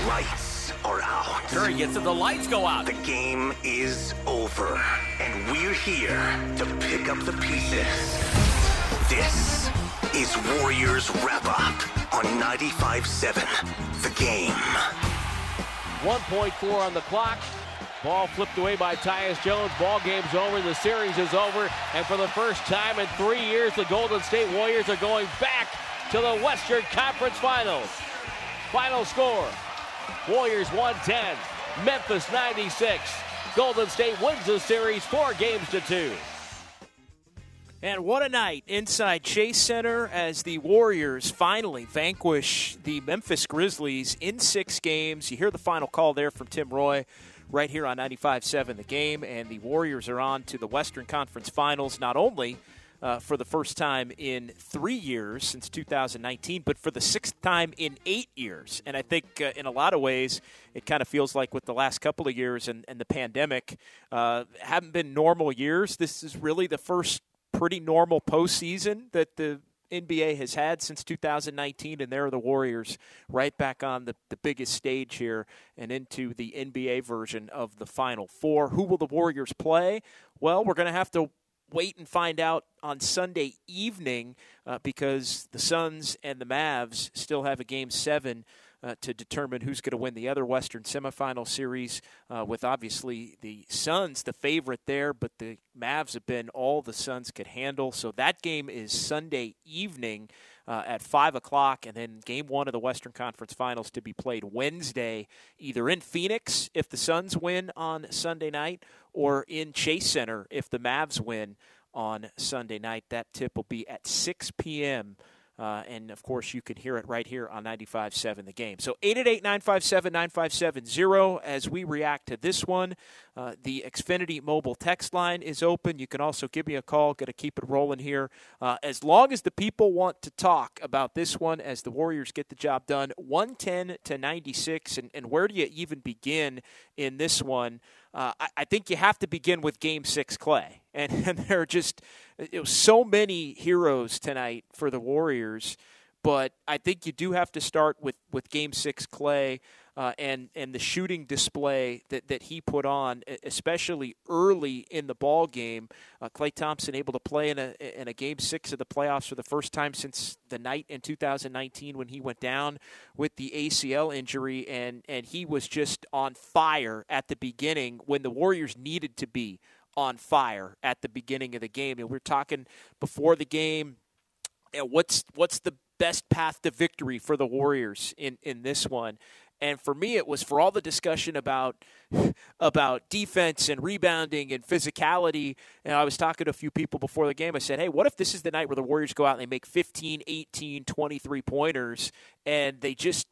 The lights are out. Curry gets it. The lights go out. The game is over. And we're here to pick up the pieces. This is Warriors Wrap Up on 95.7 The Game. 1.4 on the clock. Ball flipped away by Tyus Jones. Ball game's over. The series is over. And for the first time in three years, the Golden State Warriors are going back to the Western Conference Finals. Final score Warriors 110, Memphis 96. Golden State wins the series four games to two. And what a night inside Chase Center as the Warriors finally vanquish the Memphis Grizzlies in six games. You hear the final call there from Tim Roye right here on 95 7 The Game. And the Warriors are on to the Western Conference Finals, not only uh, for the first time in three years since 2019, but for the sixth time in eight years. And I think uh, in a lot of ways, it kind of feels like with the last couple of years and, and the pandemic uh, haven't been normal years. This is really the first pretty normal postseason that the NBA has had since 2019, and there are the Warriors right back on the, the biggest stage here and into the NBA version of the Final Four. Who will the Warriors play? Well, we're going to have to wait and find out on Sunday evening uh, because the Suns and the Mavs still have a game seven. Uh, to determine who's going to win the other Western semifinal series, uh, with obviously the Suns the favorite there, but the Mavs have been all the Suns could handle. So that game is Sunday evening uh, at 5 o'clock, and then game one of the Western Conference Finals to be played Wednesday, either in Phoenix if the Suns win on Sunday night, or in Chase Center if the Mavs win on Sunday night. That tip will be at 6 p.m. Uh, and of course, you can hear it right here on 95.7 the game. So 888 957 9570 as we react to this one. Uh, the Xfinity mobile text line is open. You can also give me a call. Got to keep it rolling here. Uh, as long as the people want to talk about this one as the Warriors get the job done, 110 to 96. And, and where do you even begin in this one? Uh, I, I, think you have to begin with Game Six, Klay. and, and there are just you know, so many heroes tonight for the Warriors. But I think you do have to start with, with Game Six, Klay uh, and and the shooting display that, that he put on, especially early in the ball game. Uh, Klay Thompson able to play in a in a game six of the playoffs for the first time since the night in 2019 when he went down with the ACL injury, and and he was just on fire at the beginning when the Warriors needed to be on fire at the beginning of the game. And we we're talking before the game. What's what's the best path to victory for the Warriors in, in this one? And for me, it was for all the discussion about about defense and rebounding and physicality. And I was talking to a few people before the game. I said, hey, what if this is the night where the Warriors go out and they make 15, 18, 23 pointers and they just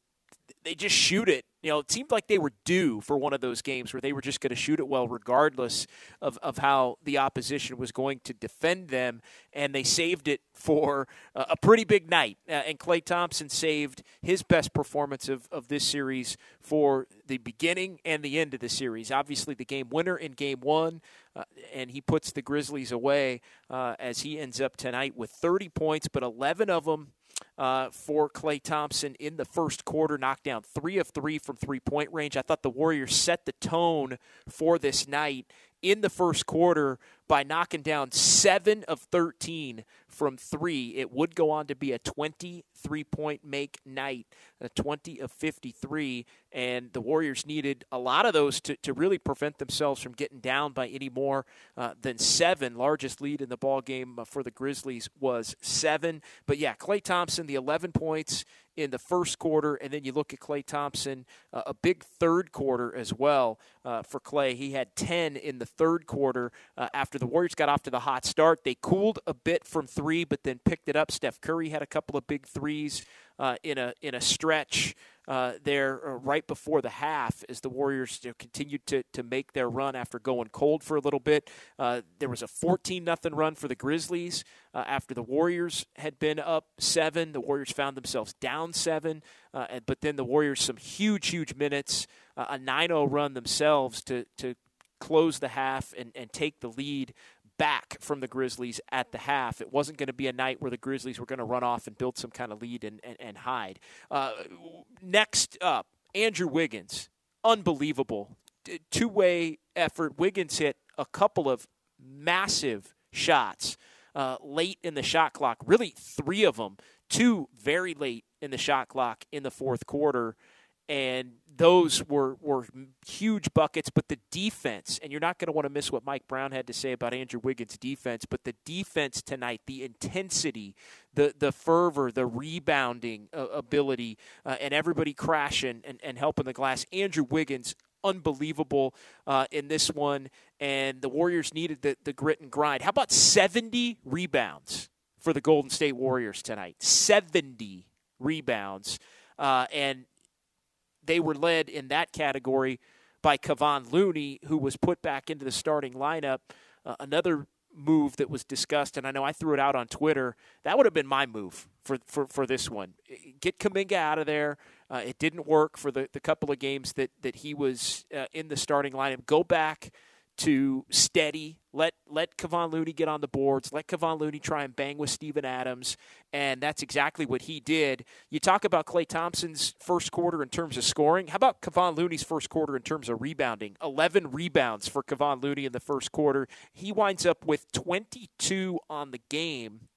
they just shoot it. You know, it seemed like they were due for one of those games where they were just going to shoot it well, regardless of, of how the opposition was going to defend them. And they saved it for a pretty big night. Uh, and Klay Thompson saved his best performance of, of this series for the beginning and the end of the series. Obviously, the game winner in game one, uh, and he puts the Grizzlies away uh, as he ends up tonight with 30 points, but 11 of them uh, for Klay Thompson in the first quarter, knocked down three of three from three point range. I thought the Warriors set the tone for this night in the first quarter by knocking down 7 of 13 from 3. It would go on to be a 23 point make night, a 20 of 53, and the Warriors needed a lot of those to, to really prevent themselves from getting down by any more uh, than 7. Largest lead in the ball game uh, for the Grizzlies was 7. But yeah, Klay Thompson the 11 points in the first quarter, and then you look at Klay Thompson, uh, a big third quarter as well uh, for Klay. He had 10 in the third quarter uh, after the Warriors got off to the hot start. They cooled a bit from three, but then picked it up. Steph Curry had a couple of big threes uh, in a in a stretch uh, there uh, right before the half as the Warriors you know, continued to, to make their run after going cold for a little bit. Uh, there was a 14 nothing run for the Grizzlies uh, after the Warriors had been up seven. The Warriors found themselves down seven, uh, but then the Warriors some huge huge minutes, a 9-0 run themselves to to close the half and, and take the lead back from the Grizzlies at the half. It wasn't going to be a night where the Grizzlies were going to run off and build some kind of lead and, and, and hide. Uh, next up, Andrew Wiggins. Unbelievable. Two way effort. Wiggins hit a couple of massive shots uh, late in the shot clock, really, three of them, two very late in the shot clock in the fourth quarter and those were were huge buckets. But the defense, and you're not going to want to miss what Mike Brown had to say about Andrew Wiggins' defense. But the defense tonight, the intensity, the the fervor, the rebounding uh, ability, uh, and everybody crashing and, and helping the glass. Andrew Wiggins. Unbelievable uh, in this one, and the Warriors needed the, the grit and grind. How about 70 rebounds for the Golden State Warriors tonight? 70 rebounds. Uh, and they were led in that category by Kevon Looney, who was put back into the starting lineup. Uh, another move that was discussed, and I know I threw it out on Twitter. That would have been my move for for, for this one. Get Kuminga out of there. Uh, it didn't work for the, the couple of games that that he was uh, in the starting lineup. Go back to steady. Let let Kevon Looney get on the boards. Let Kevon Looney try and bang with Steven Adams, and that's exactly what he did. You talk about Klay Thompson's first quarter in terms of scoring. How about Kevon Looney's first quarter in terms of rebounding? Eleven rebounds for Kevon Looney in the first quarter. He winds up with 22 on the game,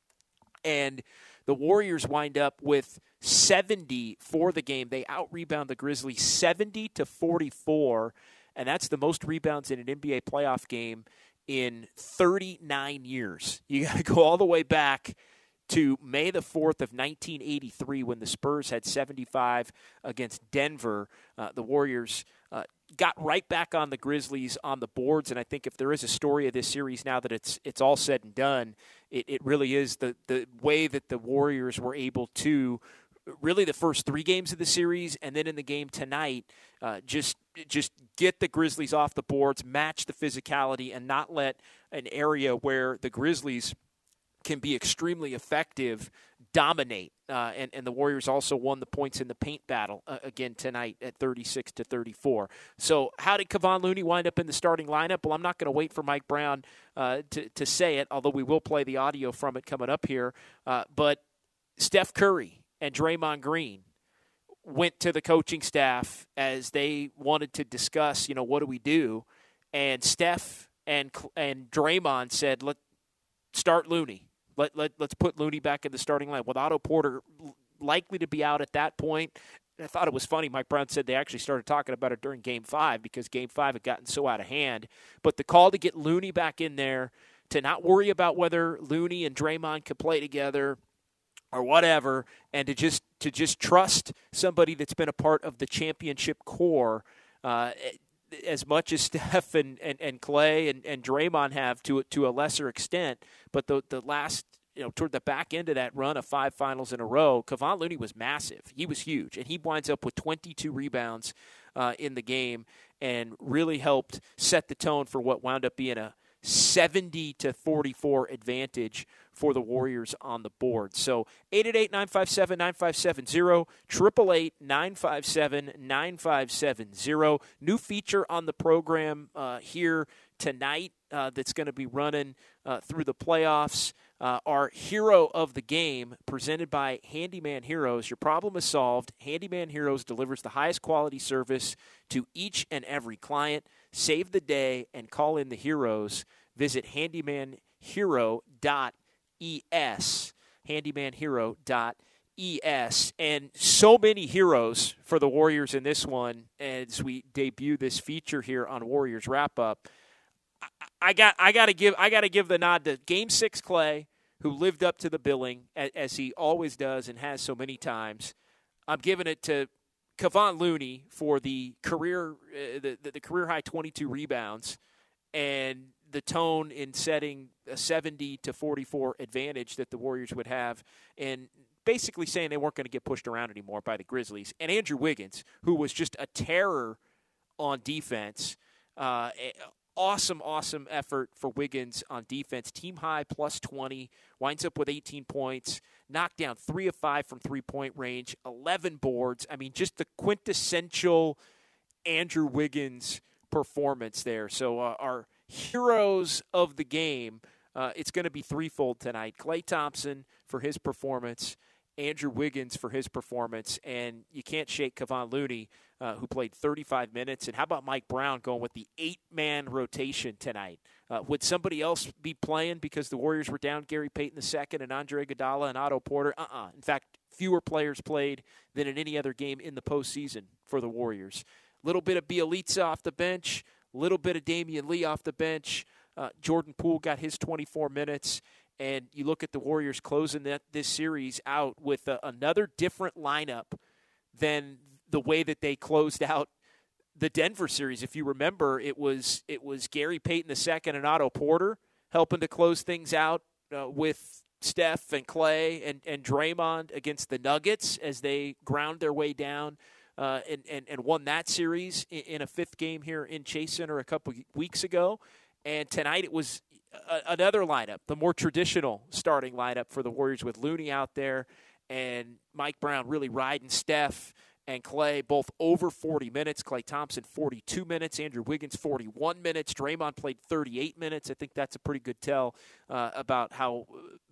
and the Warriors wind up with 70 for the game. They out rebound the Grizzlies 70 to 44 and that's the most rebounds in an NBA playoff game in 39 years. You got to go all the way back to May the 4th of 1983 when the Spurs had 75 against Denver. Uh, the Warriors uh, got right back on the Grizzlies on the boards, and I think if there is a story of this series now that it's it's all said and done, it, it really is the the way that the Warriors were able to really the first three games of the series, and then in the game tonight, uh, just just get the Grizzlies off the boards, match the physicality, and not let an area where the Grizzlies can be extremely effective dominate. Uh, and, and the Warriors also won the points in the paint battle uh, again tonight at 36 to 34. So, how did Kevon Looney wind up in the starting lineup? Well, I'm not going to wait for Mike Brown uh, to, to say it, although we will play the audio from it coming up here. Uh, but Steph Curry and Draymond Green went to the coaching staff as they wanted to discuss, you know, what do we do? And Steph and and Draymond said, "Let start Looney. Let let let's put Looney back in the starting line with Otto Porter likely to be out at that point." I thought it was funny. Mike Brown said they actually started talking about it during Game Five because Game Five had gotten so out of hand. But the call to get Looney back in there to not worry about whether Looney and Draymond could play together or whatever, and to just to just trust somebody that's been a part of the championship core. Uh, as much as Steph and, and, and Klay and, and Draymond have to to a lesser extent, but the the last you know toward the back end of that run of five finals in a row, Kevon Looney was massive. He was huge, and he winds up with 22 rebounds uh, in the game, and really helped set the tone for what wound up being a 70 to 44 advantage for the Warriors on the board. So 888 957 9570, 888 957 9570. New feature on the program uh, here tonight uh, that's going to be running uh, through the playoffs. Uh, our hero of the game, presented by Handyman Heroes. Your problem is solved. Handyman Heroes delivers the highest quality service to each and every client. Save the day and call in the heroes. Visit handymanhero.es. Handymanhero.es. And so many heroes for the Warriors in this one as we debut this feature here on Warriors Wrap Up. I got I got to give I got to give the nod to Game Six Klay who lived up to the billing as he always does and has so many times. I'm giving it to Kevon Looney for the career uh, the, the career high 22 rebounds and the tone in setting a 70 to 44 advantage that the Warriors would have and basically saying they weren't going to get pushed around anymore by the Grizzlies. And Andrew Wiggins, who was just a terror on defense. Uh, awesome, awesome effort for Wiggins on defense. Team high plus 20, winds up with 18 points, knocked down three of five from three point range, 11 boards. I mean, just the quintessential Andrew Wiggins performance there. So, uh, our heroes of the game, uh, it's going to be threefold tonight Klay Thompson for his performance. Andrew Wiggins for his performance, and you can't shake Kevon Looney, uh, who played 35 minutes. And how about Mike Brown going with the eight man rotation tonight? Uh, would somebody else be playing because the Warriors were down Gary Payton II and Andre Iguodala and Otto Porter? Uh uh In fact, fewer players played than in any other game in the postseason for the Warriors. A little bit of Bjelica off the bench, little bit of Damion Lee off the bench. Uh, Jordan Poole got his 24 minutes and you look at the Warriors closing that this series out with a, another different lineup than the way that they closed out the Denver series. If you remember, it was it was Gary Payton II and Otto Porter helping to close things out uh, with Steph and Klay and, and Draymond against the Nuggets as they ground their way down uh, and, and, and won that series in, in, a fifth game here in Chase Center a couple weeks ago. And tonight it was another lineup, the more traditional starting lineup for the Warriors with Looney out there and Mike Brown really riding Steph and Klay both over 40 minutes. Klay Thompson 42 minutes, Andrew Wiggins 41 minutes, Draymond played 38 minutes. I think that's a pretty good tell uh, about how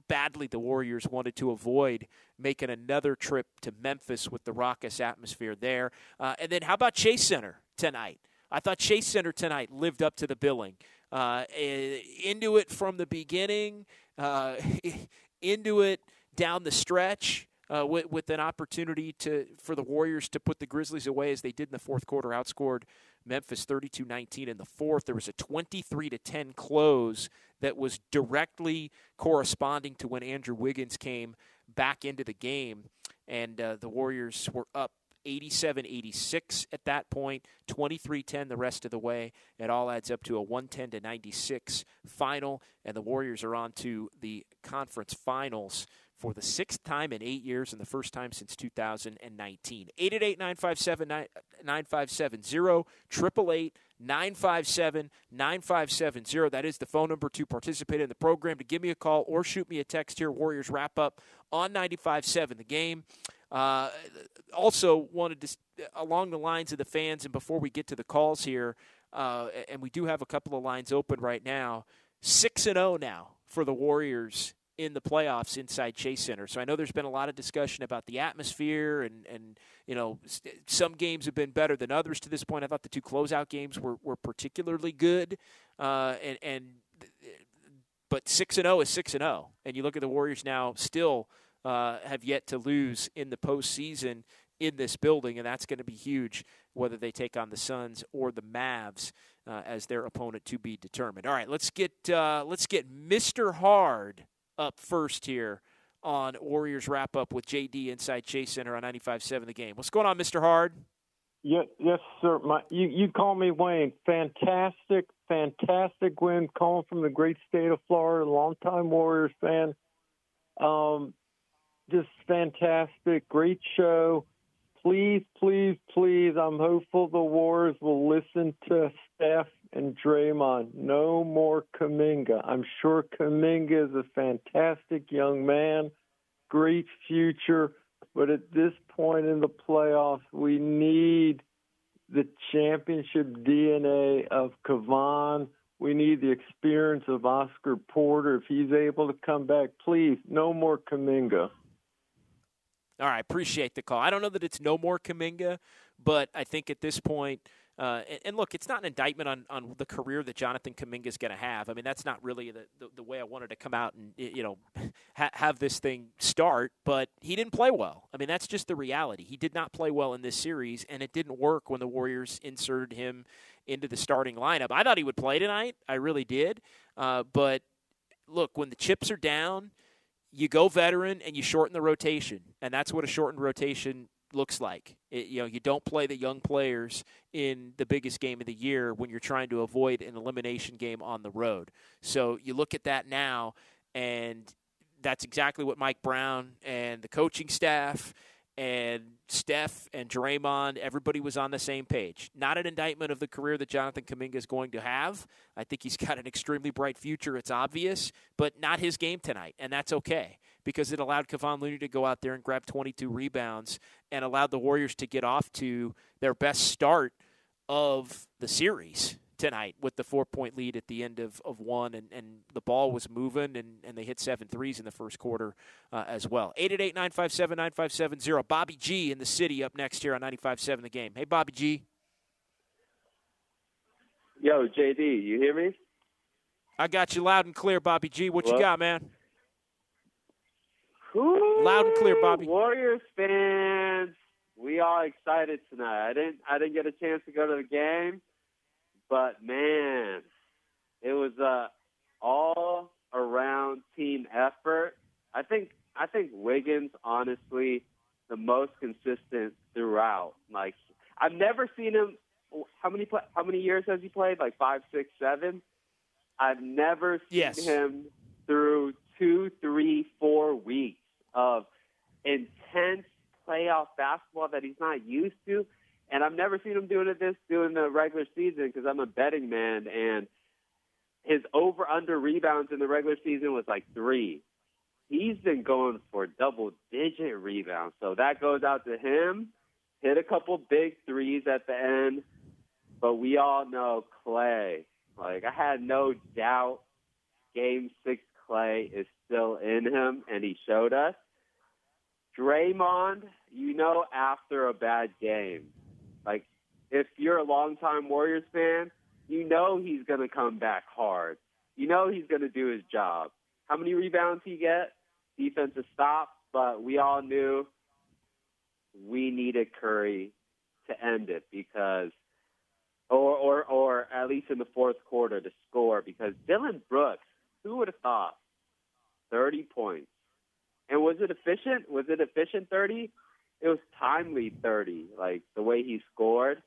badly the Warriors wanted to avoid making another trip to Memphis with the raucous atmosphere there. Uh, and then how about Chase Center tonight? I thought Chase Center tonight lived up to the billing uh, eh, into it from the beginning, uh, into it down the stretch. Uh, with, with, an opportunity to for the Warriors to put the Grizzlies away as they did in the fourth quarter, outscored Memphis 32-19 in the fourth. There was a 23 to 10 close that was directly corresponding to when Andrew Wiggins came back into the game, and uh, the Warriors were up 87 86 at that point, 23 10 the rest of the way. It all adds up to a 110 to 96 final, and the Warriors are on to the conference finals for the sixth time in eight years and the first time since 2019. 888 957 9570, 888 957 9570. That is the phone number to participate in the program, to give me a call or shoot me a text here. Warriors wrap up on 95.7 the game. Uh, also, wanted to, along the lines of the fans, and before we get to the calls here, uh, and we do have a couple of lines open right now, 6 and 0 now for the Warriors in the playoffs inside Chase Center. So I know there's been a lot of discussion about the atmosphere and and you know some games have been better than others to this point. I thought the two closeout games were were particularly good, uh, and and but six and zero oh is six and zero, oh. and you look at the Warriors now still uh, have yet to lose in the postseason in this building, and that's going to be huge whether they take on the Suns or the Mavs uh, as their opponent to be determined. All right, let's get uh, let's get Mr. Hard up first here on Warriors wrap up with JD inside Chase Center on 95.7 the game. What's going on, Mr. Hard? Yeah, yes, sir. My, you you call me Wayne. Fantastic, fantastic win. Calling from the great state of Florida, longtime Warriors fan. Um, just fantastic. Great show. Please, please, please, I'm hopeful the Warriors will listen to Steph and Draymond. No more Kuminga. I'm sure Kuminga is a fantastic young man, great future, but at this point in the playoffs, we need the championship DNA of Kevon We need the experience of Oscar Porter. If he's able to come back, please, no more Kuminga. All right, I appreciate the call. I don't know that it's no more Kuminga, but I think at this point, uh, and, and, look, it's not an indictment on, on the career that Jonathan Kuminga is going to have. I mean, that's not really the, the, the, way I wanted to come out and you know ha- have this thing start. But he didn't play well. I mean, that's just the reality. He did not play well in this series, and it didn't work when the Warriors inserted him into the starting lineup. I thought he would play tonight. I really did. Uh, but look, when the chips are down you go veteran and you shorten the rotation, and that's what a shortened rotation looks like. It, you know, you don't play the young players in the biggest game of the year when you're trying to avoid an elimination game on the road. So you look at that now, and that's exactly what Mike Brown and the coaching staff and Steph and Draymond, everybody was on the same page. Not an indictment of the career that Jonathan Kuminga is going to have. I think he's got an extremely bright future. It's obvious, but not his game tonight, and that's okay because it allowed Kevon Looney to go out there and grab 22 rebounds and allowed the Warriors to get off to their best start of the series tonight with the four point lead at the end of, of one, and, and the ball was moving, and, and they hit seven threes in the first quarter uh, as well. 888 957 9570. Bobby G in the city up next here on 95.7 the game. Hey, Bobby G. Yo, JD, you hear me? I got you loud and clear, Bobby G. What you got, man? Loud and clear, Bobby. Warriors fans, we are excited tonight. I didn't I didn't get a chance to go to the game, but man, it was a all around team effort. I think I think Wiggins honestly the most consistent throughout. Like I've never seen him. How many how many years has he played? Like five, six, seven. I've never seen yes. him through two, three, four weeks of intense playoff basketball that he's not used to. And I've never seen him doing it this doing the regular season because I'm a betting man and his over under rebounds in the regular season was like three. He's been going for double digit rebounds. So that goes out to him. Hit a couple big threes at the end. But we all know Klay. Like I had no doubt game six Clay is still in him and he showed us. Draymond, you know after a bad game, like, if you're a longtime Warriors fan, you know he's going to come back hard. You know he's going to do his job. How many rebounds he get? Defensive stop, but we all knew we needed Curry to end it because, or or or at least in the fourth quarter to score because Dillon Brooks, who would have thought, thirty points, and was it efficient? Was it efficient thirty? it was timely 30, like the way he scored.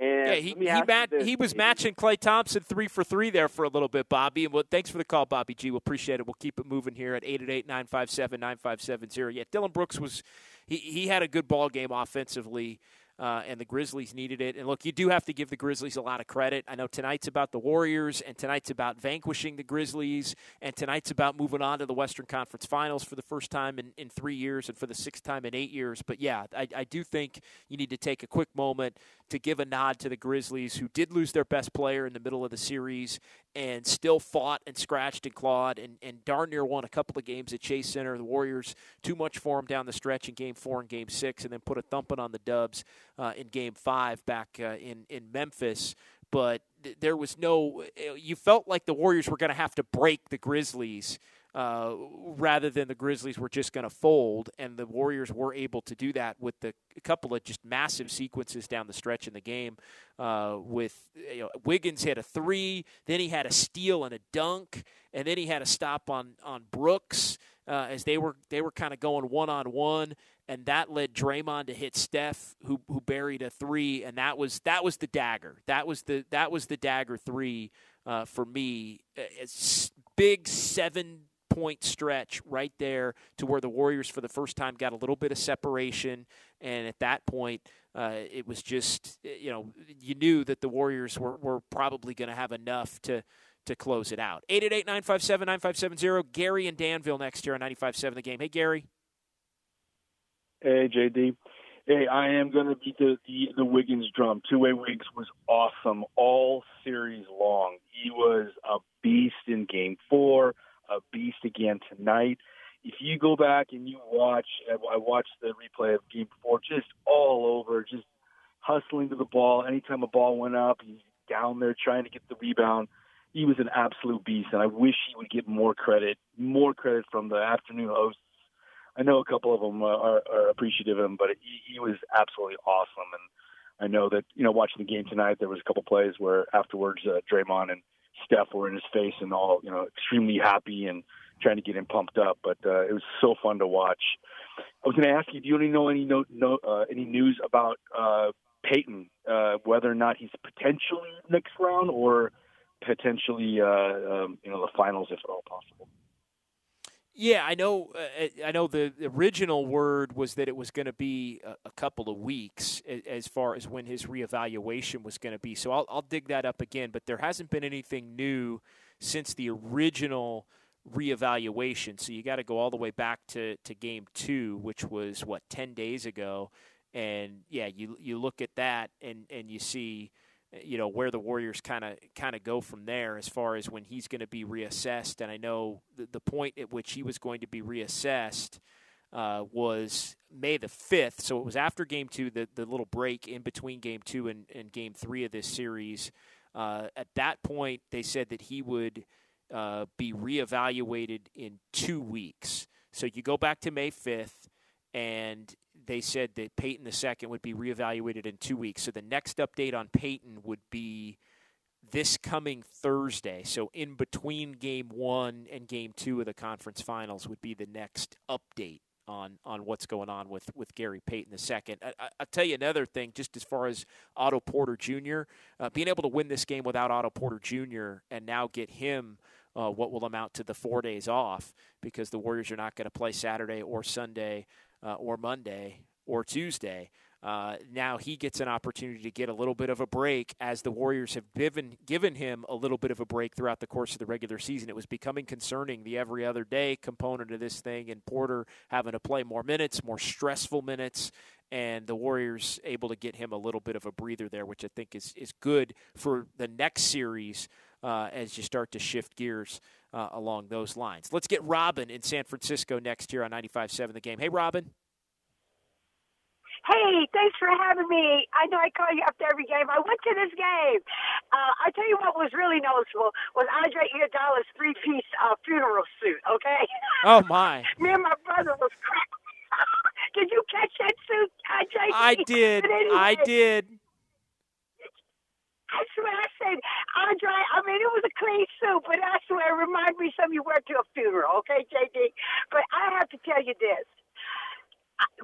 And yeah, he he, mat- he was matching Klay Thompson three for three there for a little bit, Bobby. And well, thanks for the call, Bobby G. We'll appreciate it. We'll keep it moving here at 888-957-9570. Yeah, Dillon Brooks was he, he had a good ball game offensively uh, and the Grizzlies needed it. And look, you do have to give the Grizzlies a lot of credit. I know tonight's about the Warriors, and tonight's about vanquishing the Grizzlies, and tonight's about moving on to the Western Conference Finals for the first time in, in three years and for the sixth time in eight years. But yeah, I, I do think you need to take a quick moment to give a nod to the Grizzlies, who did lose their best player in the middle of the series and still fought and scratched and clawed and, and darn near won a couple of games at Chase Center. The Warriors, too much for them down the stretch in game four and game six, and then put a thumping on the Dubs uh, in game five back uh, in, in Memphis. But th- there was no, you felt like the Warriors were going to have to break the Grizzlies uh, rather than the Grizzlies were just going to fold. And the Warriors were able to do that with the, a couple of just massive sequences down the stretch in the game. Uh, with you know, Wiggins hit a three, then he had a steal and a dunk, and then he had a stop on on Brooks. Uh, as they were they were kind of going one on one, and that led Draymond to hit Steph, who who buried a three, and that was that was the dagger. That was the that was the dagger three uh, for me. It's big seven point stretch right there to where the Warriors, for the first time, got a little bit of separation. And at that point, uh, it was just, you know, you knew that the Warriors were, were probably going to have enough to to close it out. 888 957 9570. Gary and Danville next year on 95.7 the game. Hey, Gary. Hey, JD. Hey, I am going to beat the, the the Wiggins drum. Two way Wiggs was awesome all series long. He was a beast in Game Four, a beast again tonight. If you go back and you watch, I watched the replay of Game Four, just all over, just hustling to the ball. Anytime a ball went up, he's down there trying to get the rebound. He was an absolute beast, and I wish he would get more credit, more credit from the afternoon hosts I know a couple of them are, are appreciative of him, but he, he was absolutely awesome. And I know that you know watching the game tonight, there was a couple plays where afterwards uh, Draymond and Steph were in his face and all you know extremely happy and trying to get him pumped up. But uh, it was so fun to watch. I was going to ask you, do you know any no, no uh, any news about uh, Payton, uh, whether or not he's potentially next round or potentially uh, um, you know the finals if at all possible? Yeah, I know. Uh, I know the original word was that it was going to be a, a, couple of weeks as far as when his reevaluation was going to be. So I'll, I'll dig that up again. But there hasn't been anything new since the original reevaluation. So you got to go all the way back to, to game two, which was what ten days ago. And yeah, you you look at that and and you see you know where the Warriors kind of kind of go from there as far as when he's going to be reassessed. And I know the, the point at which he was going to be reassessed uh, was May the fifth, so it was after Game Two, the the little break in between Game Two and, and Game Three of this series. Uh, at that point, they said that he would uh, be reevaluated in two weeks. So you go back to May fifth, and they said that Payton II would be reevaluated in two weeks. So the next update on Payton would be this coming Thursday. So in between game one and game two of the conference finals would be the next update on on what's going on with with Gary Payton II. I, will tell you another thing, just as far as Otto Porter Jr. Uh, being able to win this game without Otto Porter Jr. and now get him. Uh, what will amount to the four days off because the Warriors are not going to play Saturday or Sunday uh, or Monday or Tuesday. Uh, now he gets an opportunity to get a little bit of a break as the Warriors have given given him a little bit of a break throughout the course of the regular season. It was becoming concerning the every other day component of this thing, and Porter having to play more minutes, more stressful minutes, and the Warriors able to get him a little bit of a breather there, which I think is is good for the next series uh, as you start to shift gears uh, along those lines. Let's get Robin in San Francisco next year on 95.7 The Game. Hey, Robin. Hey, thanks for having me. I know I call you after every game. I went to this game. Uh, I tell you what was really noticeable was Andre Iguodala's three-piece uh, funeral suit. Okay. Oh my. me and my brother was cracked. did you catch that suit, Andre? I did. I did. I swear, I said, Andre, I mean, it was a clean suit, but I swear, it reminded me something you wear to a funeral, okay, JD? But I have to tell you this.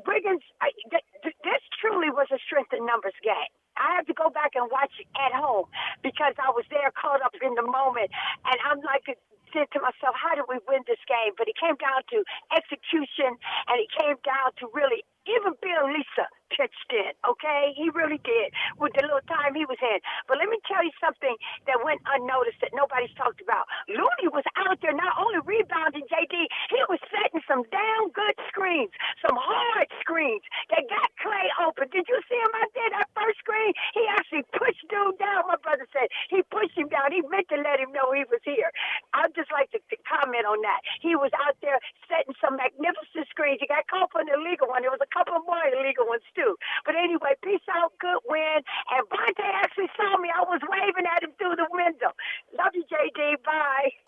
Wiggins, I, th- this truly was a strength in numbers game. I have to go back and watch it at home because I was there caught up in the moment. And I'm like, uh, said to myself, how did we win this game? But it came down to execution and it came down to really even Bjelica pitched in, okay? He really did with the little time he was in. But let me tell you something that went unnoticed that nobody's talked about. Looney was out there not only rebounding, JD, he was setting some damn good screens, some hard screens that got Klay open. Did you see him out there, that first screen? He actually pushed dude down, my brother said. He pushed him down. He meant to let him know he was here. I'd just like to, to comment on that. He was out there setting some magnificent screens. He got called for an illegal one. There was a couple more illegal ones too. But anyway, peace out, good win. And Bonta actually saw me. I was waving at him through the window. Love you, JD. Bye.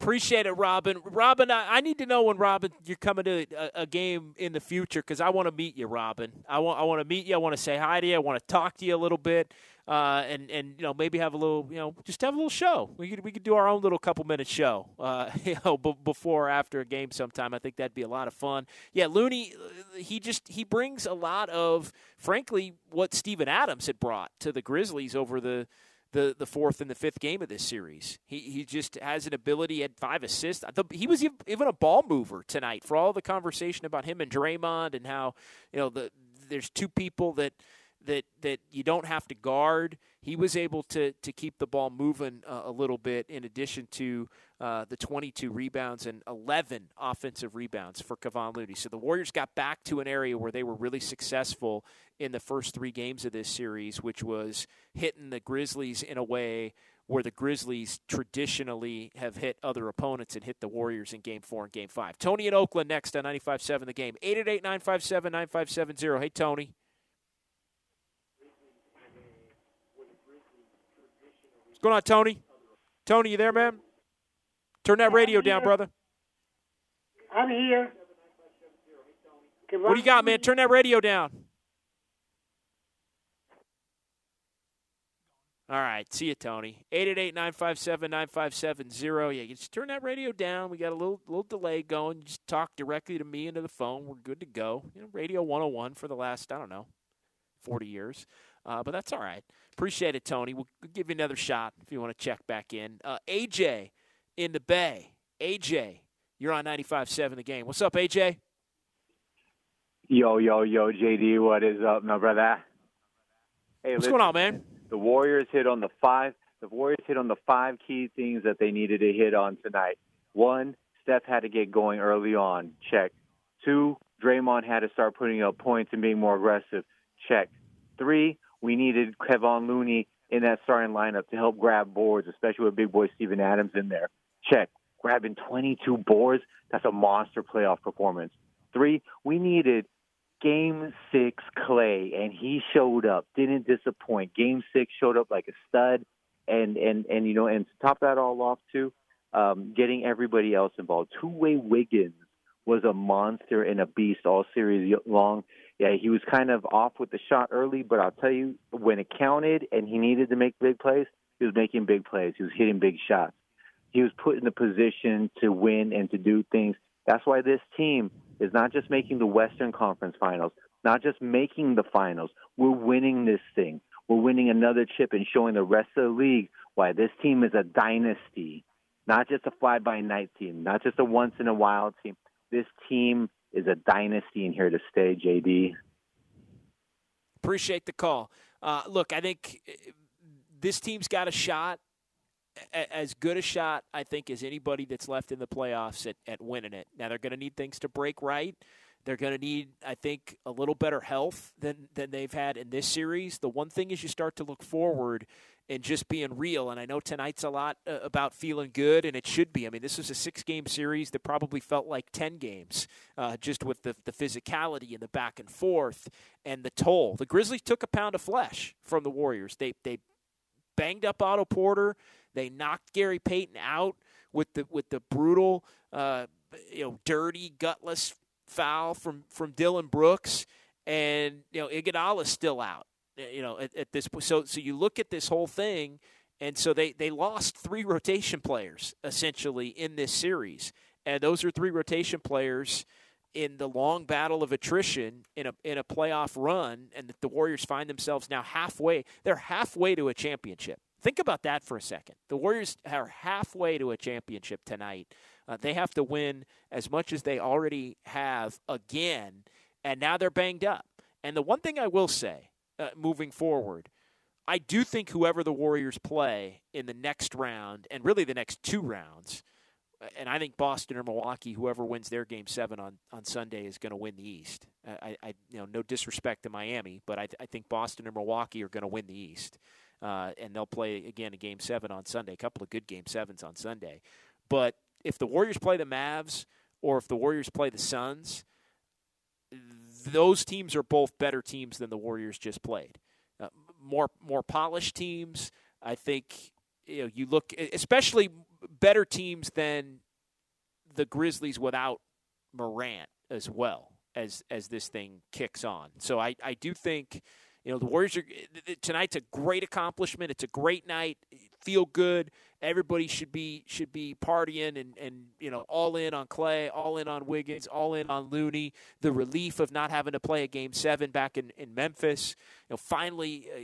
Appreciate it, Robin. Robin, I, I, need to know when Robin you're coming to a, a game in the future because I want to meet you, Robin. I want I want to meet you. I want to say hi to you. I want to talk to you a little bit, uh, and and you know maybe have a little you know just have a little show. We could we could do our own little couple minute show, uh, you know, b- before or after a game sometime. I think that'd be a lot of fun. Yeah, Looney, uh, he just he brings a lot of frankly what Steven Adams had brought to the Grizzlies over the the, the fourth and the fifth game of this series. He, he just has an ability at five assists. He was even a ball mover tonight for all the conversation about him and Draymond and how you know the there's two people that that that you don't have to guard. He was able to to keep the ball moving uh, a little bit. In addition to uh, the 22 rebounds and 11 offensive rebounds for Kevon Looney. So the Warriors got back to an area where they were really successful in the first three games of this series, which was hitting the Grizzlies in a way where the Grizzlies traditionally have hit other opponents and hit the Warriors in game four and game five. Tony in Oakland next on 95.7 the game. 888 957 9570. Hey, Tony. What's going on, Tony? Tony, you there, man? Turn that radio down, brother. I'm here. What do you got, man? Turn that radio down. All right. See you, Tony. 888-957-9570. Yeah, you just turn that radio down. We got a little little delay going. You just talk directly to me into the phone. We're good to go. You know, Radio 101 for the last, I don't know, 40 years. Uh, but that's all right. Appreciate it, Tony. We'll give you another shot if you want to check back in. Uh, AJ in the Bay. AJ, you're on 95.7 the game. What's up, AJ? Yo, yo, yo, JD, what is up, my brother? Hey, What's listen, going on, man? The Warriors hit on the five. The Warriors hit on the five key things that they needed to hit on tonight. One, Steph had to get going early on. Check. Two, Draymond had to start putting up points and being more aggressive. Check. Three, we needed Kevon Looney in that starting lineup to help grab boards, especially with big boy Steven Adams in there. Check. Grabbing 22 boards, that's a monster playoff performance. Three, we needed game six Klay, and he showed up, didn't disappoint. Game six showed up like a stud, and and and you know, and to top that all off too, um, getting everybody else involved. Two way Wiggins was a monster and a beast all series long. Yeah, he was kind of off with the shot early, but I'll tell you, when it counted and he needed to make big plays, he was making big plays. He was hitting big shots. He was put in a position to win and to do things. That's why this team is not just making the Western Conference Finals, not just making the finals. We're winning this thing. We're winning another chip and showing the rest of the league why this team is a dynasty, not just a fly by night team, not just a once in a while team. This team is a dynasty and here to stay, JD. Appreciate the call. Uh, look, I think uh, this team's got a shot, as good a shot, I think, as anybody that's left in the playoffs at, at winning it. Now, they're going to need things to break right. They're going to need, I think, a little better health than, than they've had in this series. The one thing is you start to look forward and just being real. And I know tonight's a lot uh, about feeling good, and it should be. I mean, this was a six game series that probably felt like 10 games, uh, just with the, the physicality and the back and forth and the toll. The Grizzlies took a pound of flesh from the Warriors. They, they banged up Otto Porter, they knocked Gary Payton out with the, with the brutal, uh, you know, dirty, gutless foul from, from Dillon Brooks. And, you know, Iguodala's still out you know, at, at this point. So, so you look at this whole thing, and so they, they lost three rotation players essentially in this series. And those are three rotation players in the long battle of attrition in a in a playoff run, and the Warriors find themselves now halfway. They're halfway to a championship. Think about that for a second. The Warriors are halfway to a championship tonight. Uh, they have to win as much as they already have again, and now they're banged up. And the one thing I will say uh, moving forward. I do think whoever the Warriors play in the next round, and really the next two rounds, and I think Boston or Milwaukee, whoever wins their game seven on, on Sunday, is going to win the East. I, I, you know, no disrespect to Miami, but I, I think Boston or Milwaukee are going to win the East, uh, and they'll play again a game seven on Sunday. A couple of good game sevens on Sunday, but if the Warriors play the Mavs or if the Warriors play the Suns, those teams are both better teams than the Warriors just played. Uh, more more polished teams. I think you know you look especially better teams than the Grizzlies without Morant as well as as this thing kicks on. So I I do think you know the Warriors are tonight's a great accomplishment. It's a great night. Feel good everybody should be should be partying and and you know all in on Klay, all in on Wiggins, all in on Looney. The relief of not having to play a game seven back in in Memphis. You know, finally. Uh,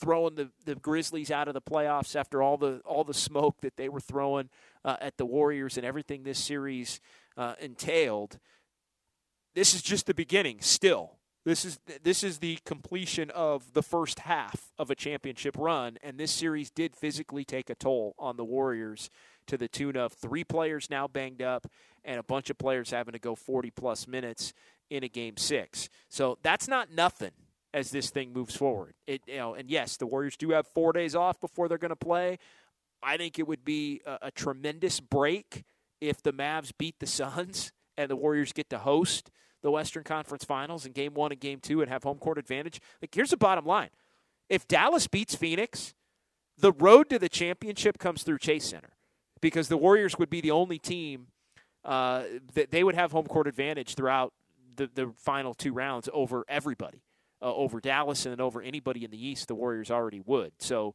throwing the, the Grizzlies out of the playoffs after all the all the smoke that they were throwing uh, at the Warriors and everything this series uh, entailed. This is just the beginning. Still, This is this is the completion of the first half of a championship run, and this series did physically take a toll on the Warriors to the tune of three players now banged up and a bunch of players having to go 40 plus minutes in a game six. So that's not nothing as this thing moves forward. It you know, and yes, the Warriors do have four days off before they're going to play. I think it would be a, a tremendous break if the Mavs beat the Suns and the Warriors get to host the Western Conference Finals in Game One and Game Two and have home court advantage. Like here's the bottom line: if Dallas beats Phoenix, the road to the championship comes through Chase Center because the Warriors would be the only team uh, that they would have home court advantage throughout the, the final two rounds over everybody, uh, over Dallas and over anybody in the East. The Warriors already would. So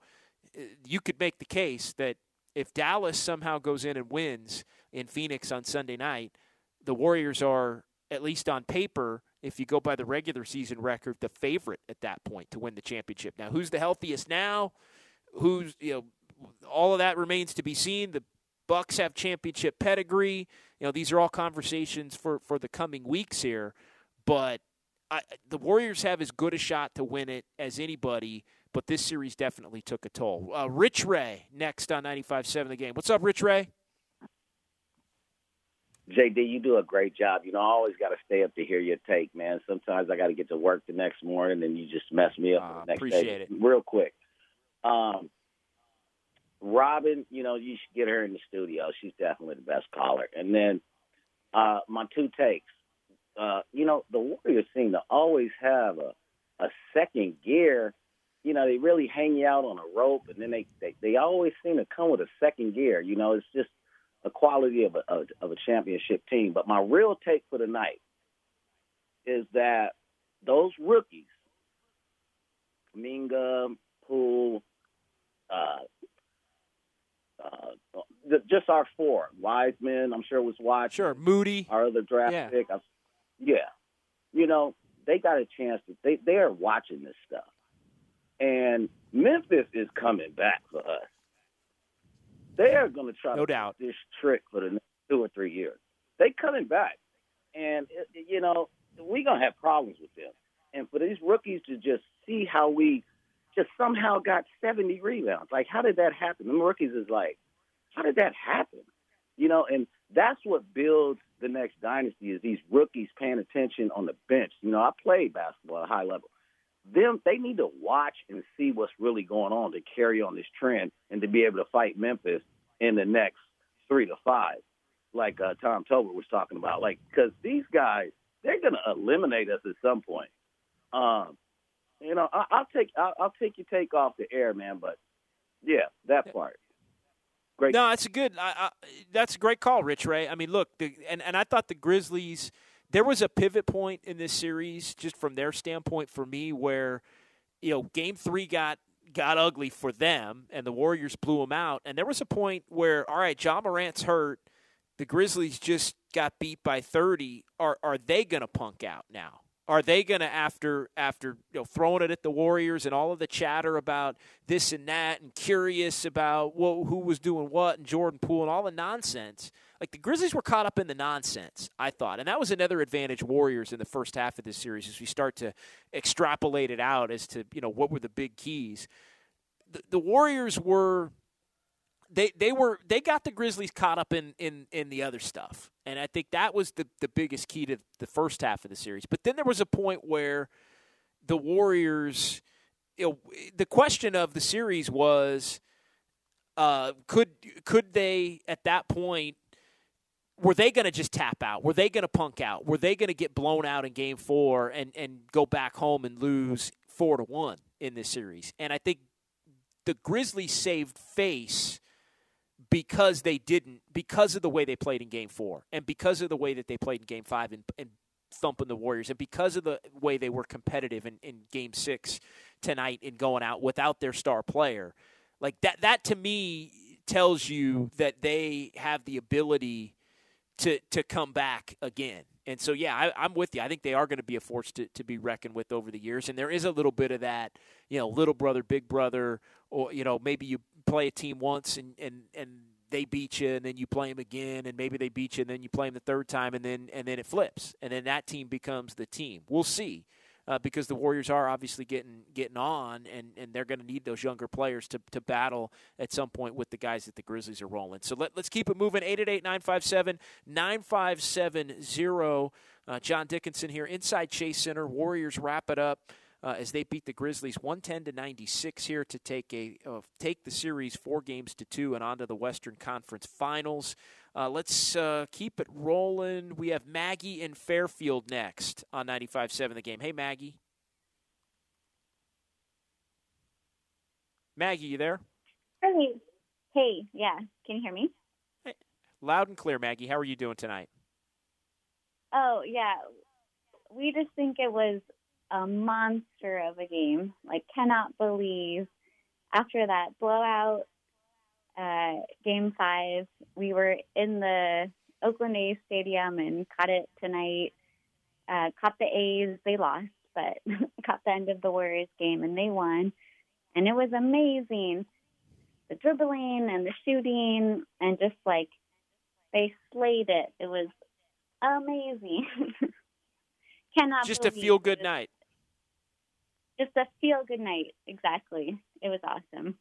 uh, you could make the case that if Dallas somehow goes in and wins in Phoenix on Sunday night, the Warriors are at least on paper, if you go by the regular season record, the favorite at that point to win the championship. Now, who's the healthiest now? Who's you know, all of that remains to be seen. The Bucks have championship pedigree. You know, these are all conversations for for the coming weeks here. But I, the Warriors have as good a shot to win it as anybody. But this series definitely took a toll. Uh, Rich Ray next on 95.7 The Game. What's up, Rich Ray? JD, you do a great job. You know, I always got to stay up to hear your take, man. Sometimes I got to get to work the next morning, and you just mess me up uh, the next appreciate day. It. Real quick, um, Robin, you know, you should get her in the studio. She's definitely the best caller. And then uh, my two takes. Uh, you know, the Warriors seem to always have a, a second gear. You know, they really hang you out on a rope, and then they, they they always seem to come with a second gear. You know, it's just a quality of a, of, a championship team. But my real take for the night is that those rookies, Minga, Poole, uh, uh, just our four. Wiseman, I'm sure was watching. Sure, Moody. Our other draft yeah. pick. I, yeah. You know, they got a chance to, they, they are watching this stuff. And Memphis is coming back for us. They are going to try no to doubt. this trick for the next two or three years. They coming back. And, you know, we're going to have problems with them. And for these rookies to just see how we just somehow got 70 rebounds. Like, how did that happen? The rookies is like, how did that happen? You know, and that's what builds the next dynasty is these rookies paying attention on the bench. You know, I played basketball at a high level. Them, they need to watch and see what's really going on to carry on this trend and to be able to fight Memphis in the next three to five, like uh, Tom Tolbert was talking about. Like, because these guys, they're going to eliminate us at some point. Um, you know, I, I'll take I'll, I'll take your take off the air, man. But yeah, that part. Great. No, that's a good. I, I, that's a great call, Rich Ray. I mean, look, the, and and I thought the Grizzlies. There was a pivot point in this series, just from their standpoint, for me, where you know, Game Three got got ugly for them, and the Warriors blew them out. And there was a point where, all right, Ja Morant's hurt. The Grizzlies just got beat by thirty. Are are they going to punk out now? Are they going to after after you know throwing it at the Warriors and all of the chatter about this and that and curious about what, who was doing what and Jordan Poole and all the nonsense? Like the Grizzlies were caught up in the nonsense, I thought, and that was another advantage Warriors in the first half of this series as we start to extrapolate it out as to you know what were the big keys. The, the Warriors were they they were they got the Grizzlies caught up in in in the other stuff. And I think that was the the biggest key to the first half of the series. But then there was a point where the Warriors you know, the question of the series was uh, could could they at that point were they going to just tap out? Were they going to punk out? Were they going to get blown out in game 4 and and go back home and lose 4 to 1 in this series? And I think the Grizzlies saved face because they didn't, because of the way they played in Game Four, and because of the way that they played in Game Five and, and thumping the Warriors, and because of the way they were competitive in, in Game Six tonight in going out without their star player, like that. That to me tells you that they have the ability to to come back again. And so, yeah, I, I'm with you. I think they are going to be a force to, to be reckoned with over the years. And there is a little bit of that, you know, little brother, big brother, or you know, maybe you play a team once and and and they beat you, and then you play them again, and maybe they beat you, and then you play them the third time, and then and then it flips, and then that team becomes the team. We'll see. Uh, because the Warriors are obviously getting getting on, and, and they're going to need those younger players to, to battle at some point with the guys that the Grizzlies are rolling. So let, let's keep it moving. 888 957 9570. Uh, John Dickinson here inside Chase Center. Warriors wrap it up uh, as they beat the Grizzlies 110 to 96 here to take a uh, take the series four games to two and onto the Western Conference Finals. Uh, let's uh, keep it rolling. We have Maggie in Fairfield next on 95.7 The Game. Hey, Maggie. Maggie, you there? Hey, hey, yeah. Can you hear me? Hey. Loud and clear, Maggie. How are you doing tonight? Oh yeah, we just think it was a monster of a game. Like, cannot believe after that blowout, uh, game five, we were in the Oakland A's stadium and caught it tonight. Uh, caught the A's, they lost, but caught the end of the Warriors game and they won. And it was amazing. The dribbling and the shooting and just like they slayed it. It was amazing. Cannot just a feel good night just a feel good night. Exactly. It was awesome.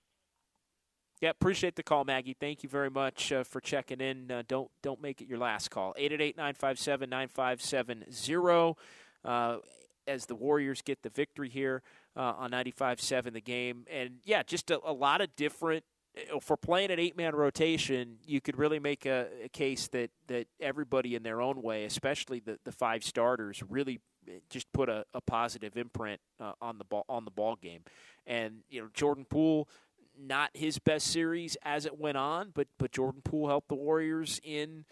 Yeah, appreciate the call, Maggie. Thank you very much uh, for checking in. Uh, don't don't make it your last call. 888-957-9570. Uh, as the Warriors get the victory here uh, on 95-7 the game. And, yeah, just a, a lot of different uh, – for playing an eight-man rotation, you could really make a, a, case that, that everybody in their own way, especially the, the five starters, really – just put a, a positive imprint uh, on the ball on the ball game. And you know, Jordan Poole, not his best series as it went on, but but Jordan Poole helped the Warriors in.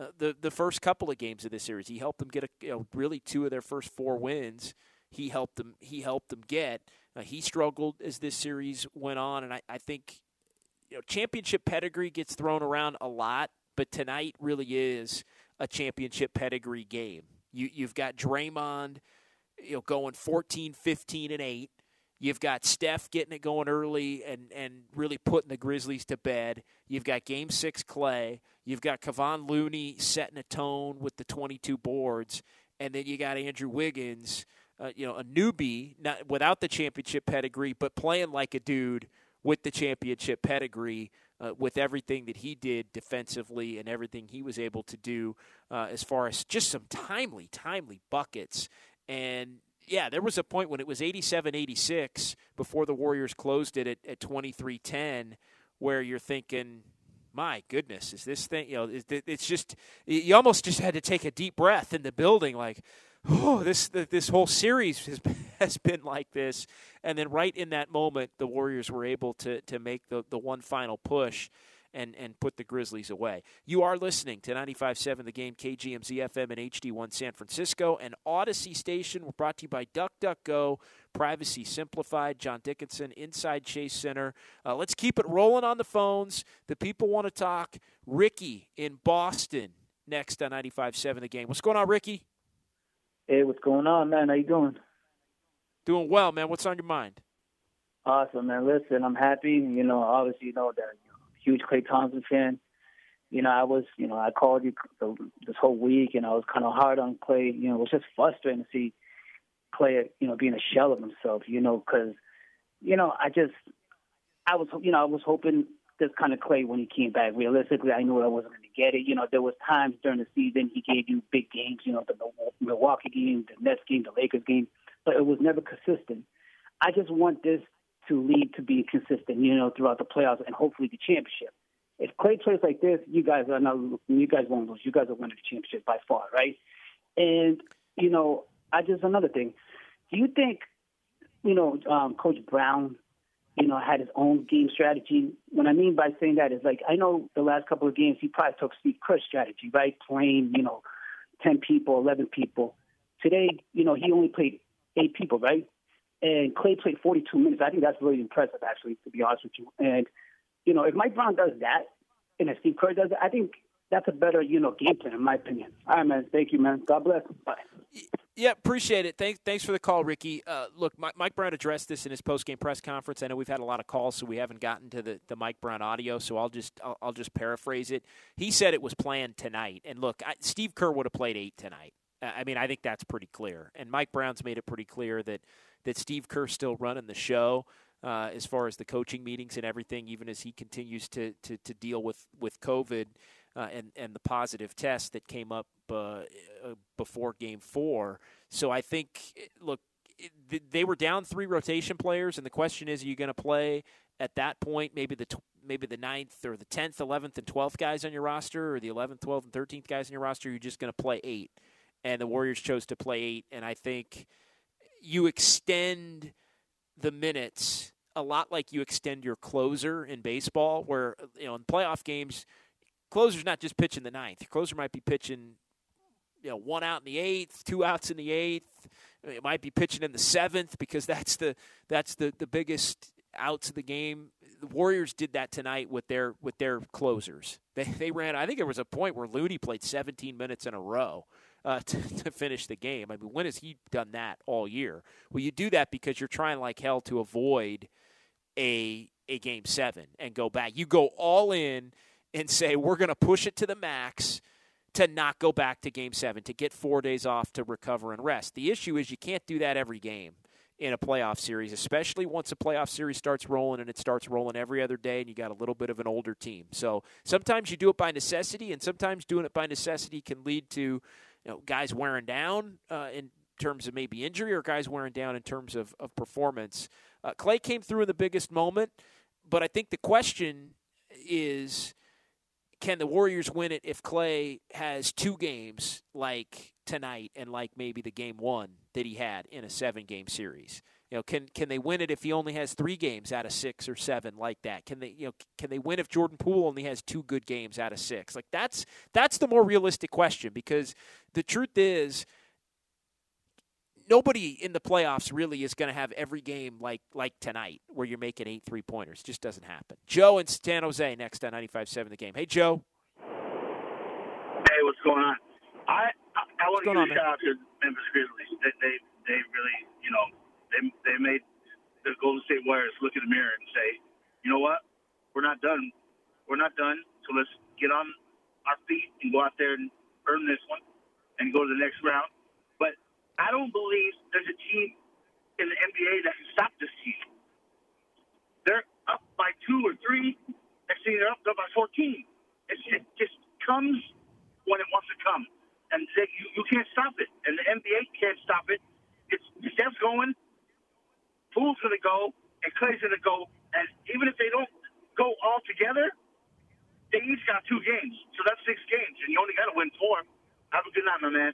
Uh, the the first couple of games of this series, he helped them get a you know, really two of their first four wins. He helped them. He helped them get. Uh, he struggled as this series went on, and I, I think you know championship pedigree gets thrown around a lot, but tonight really is a championship pedigree game. You you've got Draymond, you know, going 14, 15, and eight. You've got Steph getting it going early and, and really putting the Grizzlies to bed. You've got Game Six Klay. You've got Kevon Looney setting a tone with the 22 boards, and then you got Andrew Wiggins, uh, you know, a newbie, not without the championship pedigree, but playing like a dude with the championship pedigree uh, with everything that he did defensively and everything he was able to do uh, as far as just some timely, timely buckets. And yeah, there was a point when it was 87 86 before the Warriors closed it at, at 23 10 where you're thinking, my goodness, is this thing, you know, it's just, you almost just had to take a deep breath in the building, like, oh, this this whole series has been, has been like this. And then right in that moment, the Warriors were able to to make the the one final push. And, and put the Grizzlies away. You are listening to 95.7 The Game, KGMZ FM and HD1 San Francisco, and Audacy Station. We're brought to you by DuckDuckGo, Privacy Simplified, John Dickinson, Inside Chase Center. Uh, let's keep it rolling on the phones. The people want to talk. Ricky in Boston next on 95.7 The Game. What's going on, Ricky? Hey, what's going on, man? How you doing? Doing well, man. What's on your mind? Awesome, man. Listen, I'm happy. You know, obviously, you know that you huge Klay Thompson fan. You know, I was, you know, I called you this whole week, and I was kind of hard on Klay. You know, it was just frustrating to see Klay, you know, being a shell of himself. You know, because, you know, I just, I was, you know, I was hoping this kind of Klay when he came back. Realistically, I knew I wasn't going to get it. You know, there was times during the season he gave you big games. You know, the Milwaukee game, the Nets game, the Lakers game, but it was never consistent. I just want this to lead to being consistent. You know, throughout the playoffs and hopefully the championship. If Klay plays like this, you guys are not. You guys won't lose. You guys are winning the championship by far, right? And you know, I just another thing. Do you think, you know, um, Coach Brown you know, had his own game strategy. What I mean by saying that is like I know the last couple of games he probably took Steve Kerr's strategy, right? Playing, you know, ten people, eleven people. Today, you know, he only played eight people, right? And Klay played 42 minutes. I think that's really impressive, actually, to be honest with you. And you know, if Mike Brown does that, and if Steve Kerr does it, I think that's a better, you know, game plan in my opinion. All right, man. Thank you, man. God bless. Bye. Yeah, appreciate it. Thanks, thanks for the call, Ricky. Uh, look, Mike Brown addressed this in his post-game press conference. I know we've had a lot of calls, so we haven't gotten to the, the Mike Brown audio. So I'll just I'll, I'll just paraphrase it. He said it was planned tonight, and look, I, Steve Kerr would have played eight tonight. I mean, I think that's pretty clear. And Mike Brown's made it pretty clear that that Steve Kerr's still running the show. Uh, as far as the coaching meetings and everything, even as he continues to, to, to deal with, with COVID uh, and, and the positive test that came up uh, uh before game four. So I think, look, they were down three rotation players, and the question is, are you going to play at that point maybe the maybe the ninth or the tenth, eleventh, and twelfth guys on your roster, or the eleventh, twelfth, and thirteenth guys on your roster? You're just going to play eight, and the Warriors chose to play eight, and I think you extend the minutes a lot like you extend your closer in baseball, where you know in playoff games, closer's not just pitching the ninth. Your closer might be pitching, you know, one out in the eighth, two outs in the eighth. It might be pitching in the seventh because that's the that's the the biggest outs of the game. The Warriors did that tonight with their with their closers. They they ran. I think there was a point where Looney played 17 minutes in a row. Uh, to, to, finish the game. I mean, when has he done that all year? Well, you do that because you're trying like hell to avoid a a game seven and go back. You go all in and say we're going to push it to the max to not go back to game seven to get four days off to recover and rest. The issue is you can't do that every game in a playoff series, especially once a playoff series starts rolling and it starts rolling every other day and you got a little bit of an older team. So sometimes you do it by necessity, and sometimes doing it by necessity can lead to you know guys wearing down uh, in terms of maybe injury or guys wearing down in terms of, of performance. Uh, Klay came through in the biggest moment, but I think the question is can the Warriors win it if Klay has two games like tonight and like maybe the game one that he had in a seven game series? You know, can can they win it if he only has three games out of six or seven like that? Can they you know can they win if Jordan Poole only has two good games out of six? Like that's that's the more realistic question because the truth is nobody in the playoffs really is going to have every game like like tonight where you're making eight three pointers. It just doesn't happen. Joe in San Jose next on 95.7 the game. Hey, Joe. Hey, what's going on? I I, I want to give a shout out to Memphis Grizzlies. They, they they really you know they they made the Golden State Warriors look in the mirror and say, you know what, we're not done. We're not done. So let's get on our feet and go out there and earn this one and go to the next round But I don't believe there's a team in the NBA that can stop this team. They're up by two or three. Next thing they're up, by 14. It's, it just comes when it wants to come. And they, you, you can't stop it. And the NBA can't stop it. It's Steph's going, Poole's going to go, and Klay's going to go. And even if they don't go all together, they each got two games. So that's six games, and you only got to win four. Have a good night, my man.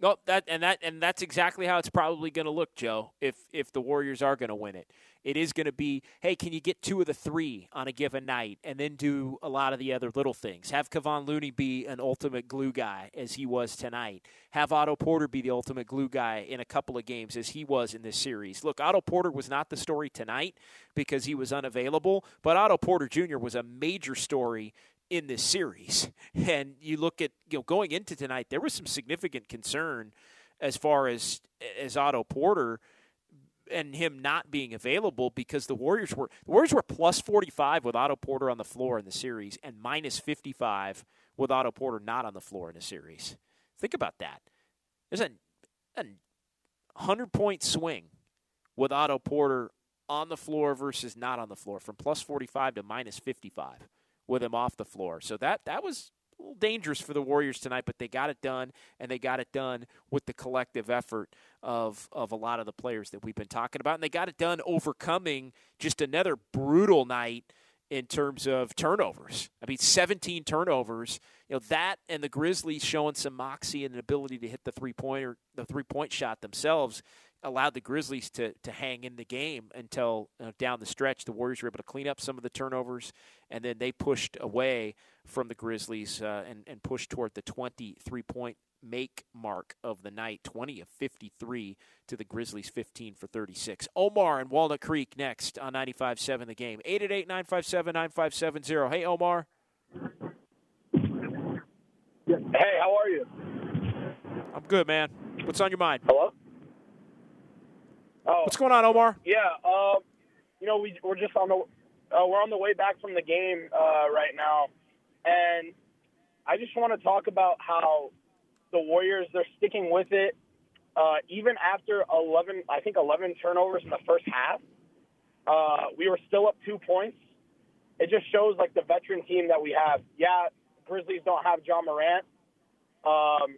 No, that and that and that's exactly how it's probably going to look, Joe. If if the Warriors are going to win it, it is going to be, hey, can you get two of the three on a given night, and then do a lot of the other little things. Have Kevon Looney be an ultimate glue guy as he was tonight. Have Otto Porter be the ultimate glue guy in a couple of games as he was in this series. Look, Otto Porter was not the story tonight because he was unavailable, but Otto Porter Jr. was a major story in this series. And you look at you know going into tonight, there was some significant concern as far as as Otto Porter and him not being available because the Warriors were the Warriors were plus 45 with Otto Porter on the floor in the series and minus 55 with Otto Porter not on the floor in the series. Think about that. There's a, a 100 point swing with Otto Porter on the floor versus not on the floor from plus 45 to minus 55 with him off the floor. So that that was a little dangerous for the Warriors tonight, but they got it done, and they got it done with the collective effort of of a lot of the players that we've been talking about, and they got it done overcoming just another brutal night in terms of turnovers. I mean, 17 turnovers. You know that, and the Grizzlies showing some moxie and an ability to hit the three pointer, the three point shot themselves allowed the Grizzlies to to hang in the game until uh, down the stretch. The Warriors were able to clean up some of the turnovers, and then they pushed away from the Grizzlies uh, and and pushed toward the 23 point make mark of the night 20 of 53 to the Grizzlies 15 for 36. Omar and Walnut Creek next on 95.7 the game. 888-957-9570. Hey Omar. Hey, how are you? I'm good, man. What's on your mind? Hello? Oh, What's going on, Omar? Yeah, um, you know, we we're just on the uh, we're on the way back from the game uh, right now, and I just want to talk about how the Warriors they're sticking with it. Uh, even after 11, I think 11 turnovers in the first half, uh, we were still up two points. It just shows like the veteran team that we have. Yeah, Grizzlies don't have Ja Morant, um,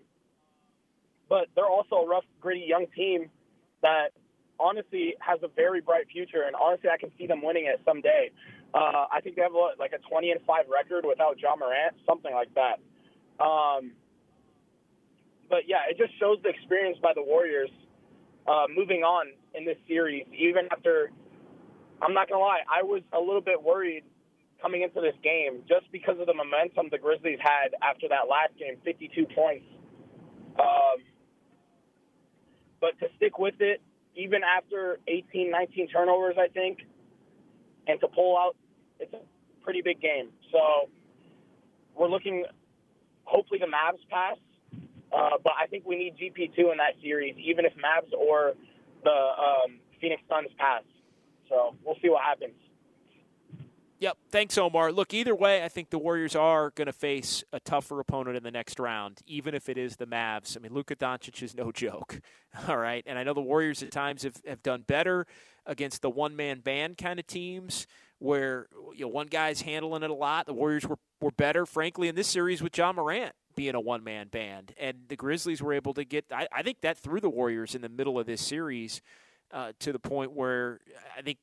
but they're also a rough, gritty young team that honestly has a very bright future. And honestly, I can see them winning it someday. Uh, I think they have like a 20 and five record without Ja Morant, something like that. Um, but yeah, it just shows the experience by the Warriors uh, moving on in this series. Even after, I'm not gonna lie, I was a little bit worried coming into this game just because of the momentum the Grizzlies had after that last game, 52 points. Um, but to stick with it, even after 18, 19 turnovers, I think, and to pull out, it's a pretty big game. So we're looking, hopefully the Mavs pass, uh, but I think we need GP2 in that series, even if Mavs or the um, Phoenix Suns pass. So we'll see what happens. Yep. Thanks, Omar. Look, either way, I think the Warriors are going to face a tougher opponent in the next round, even if it is the Mavs. I mean, Luka Doncic is no joke. All right. And I know the Warriors at times have, have done better against the one man band kind of teams where you know one guy's handling it a lot. The Warriors were, were better, frankly, in this series with Ja Morant being a one man band. And the Grizzlies were able to get, I, I, think that threw the Warriors in the middle of this series uh, to the point where I think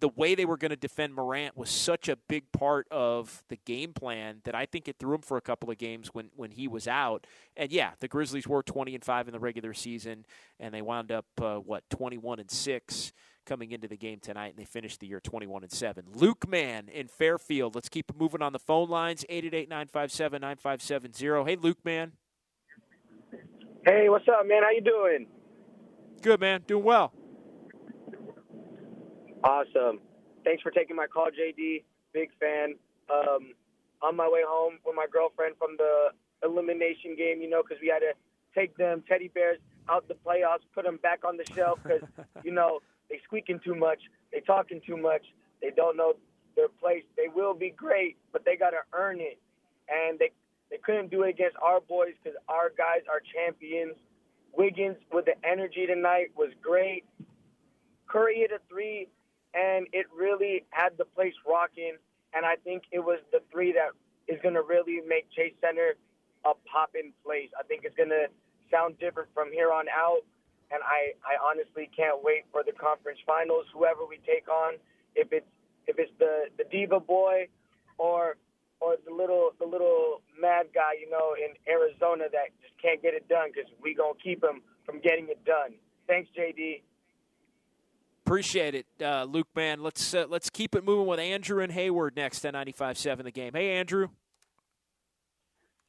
the way they were going to defend Morant was such a big part of the game plan that I think it threw him for a couple of games when, when he was out. And yeah, the Grizzlies were 20 and 5 in the regular season, and they wound up, uh, what, 21 and 6 coming into the game tonight, and they finished the year 21 and 7. Luke Mann in Fairfield. Let's keep moving on the phone lines 888 957 9570. Hey, Luke Mann. Hey, what's up, man? How you doing? Good, man. Doing well. Awesome. Thanks for taking my call, JD. Big fan. Um, on my way home with my girlfriend from the elimination game, you know, because we had to take them teddy bears out the playoffs, put them back on the shelf because, you know, they squeaking too much, they talking too much, they don't know their place. They will be great, but they got to earn it. And they they couldn't do it against our boys because our guys are champions. Wiggins with the energy tonight was great. Curry hit a three and it really had the place rocking. And I think it was the three that is going to really make Chase Center a pop in place. I think it's going to sound different from here on out. And I, I honestly can't wait for the conference finals. Whoever we take on, if it's if it's the the diva boy, or or the little the little mad guy, you know, in Arizona that just can't get it done because we gonna keep him from getting it done. Thanks, JD. Appreciate it, uh, Luke. Man, let's uh, let's keep it moving with Andrew and Hayward next at 95.7 The Game. Hey, Andrew.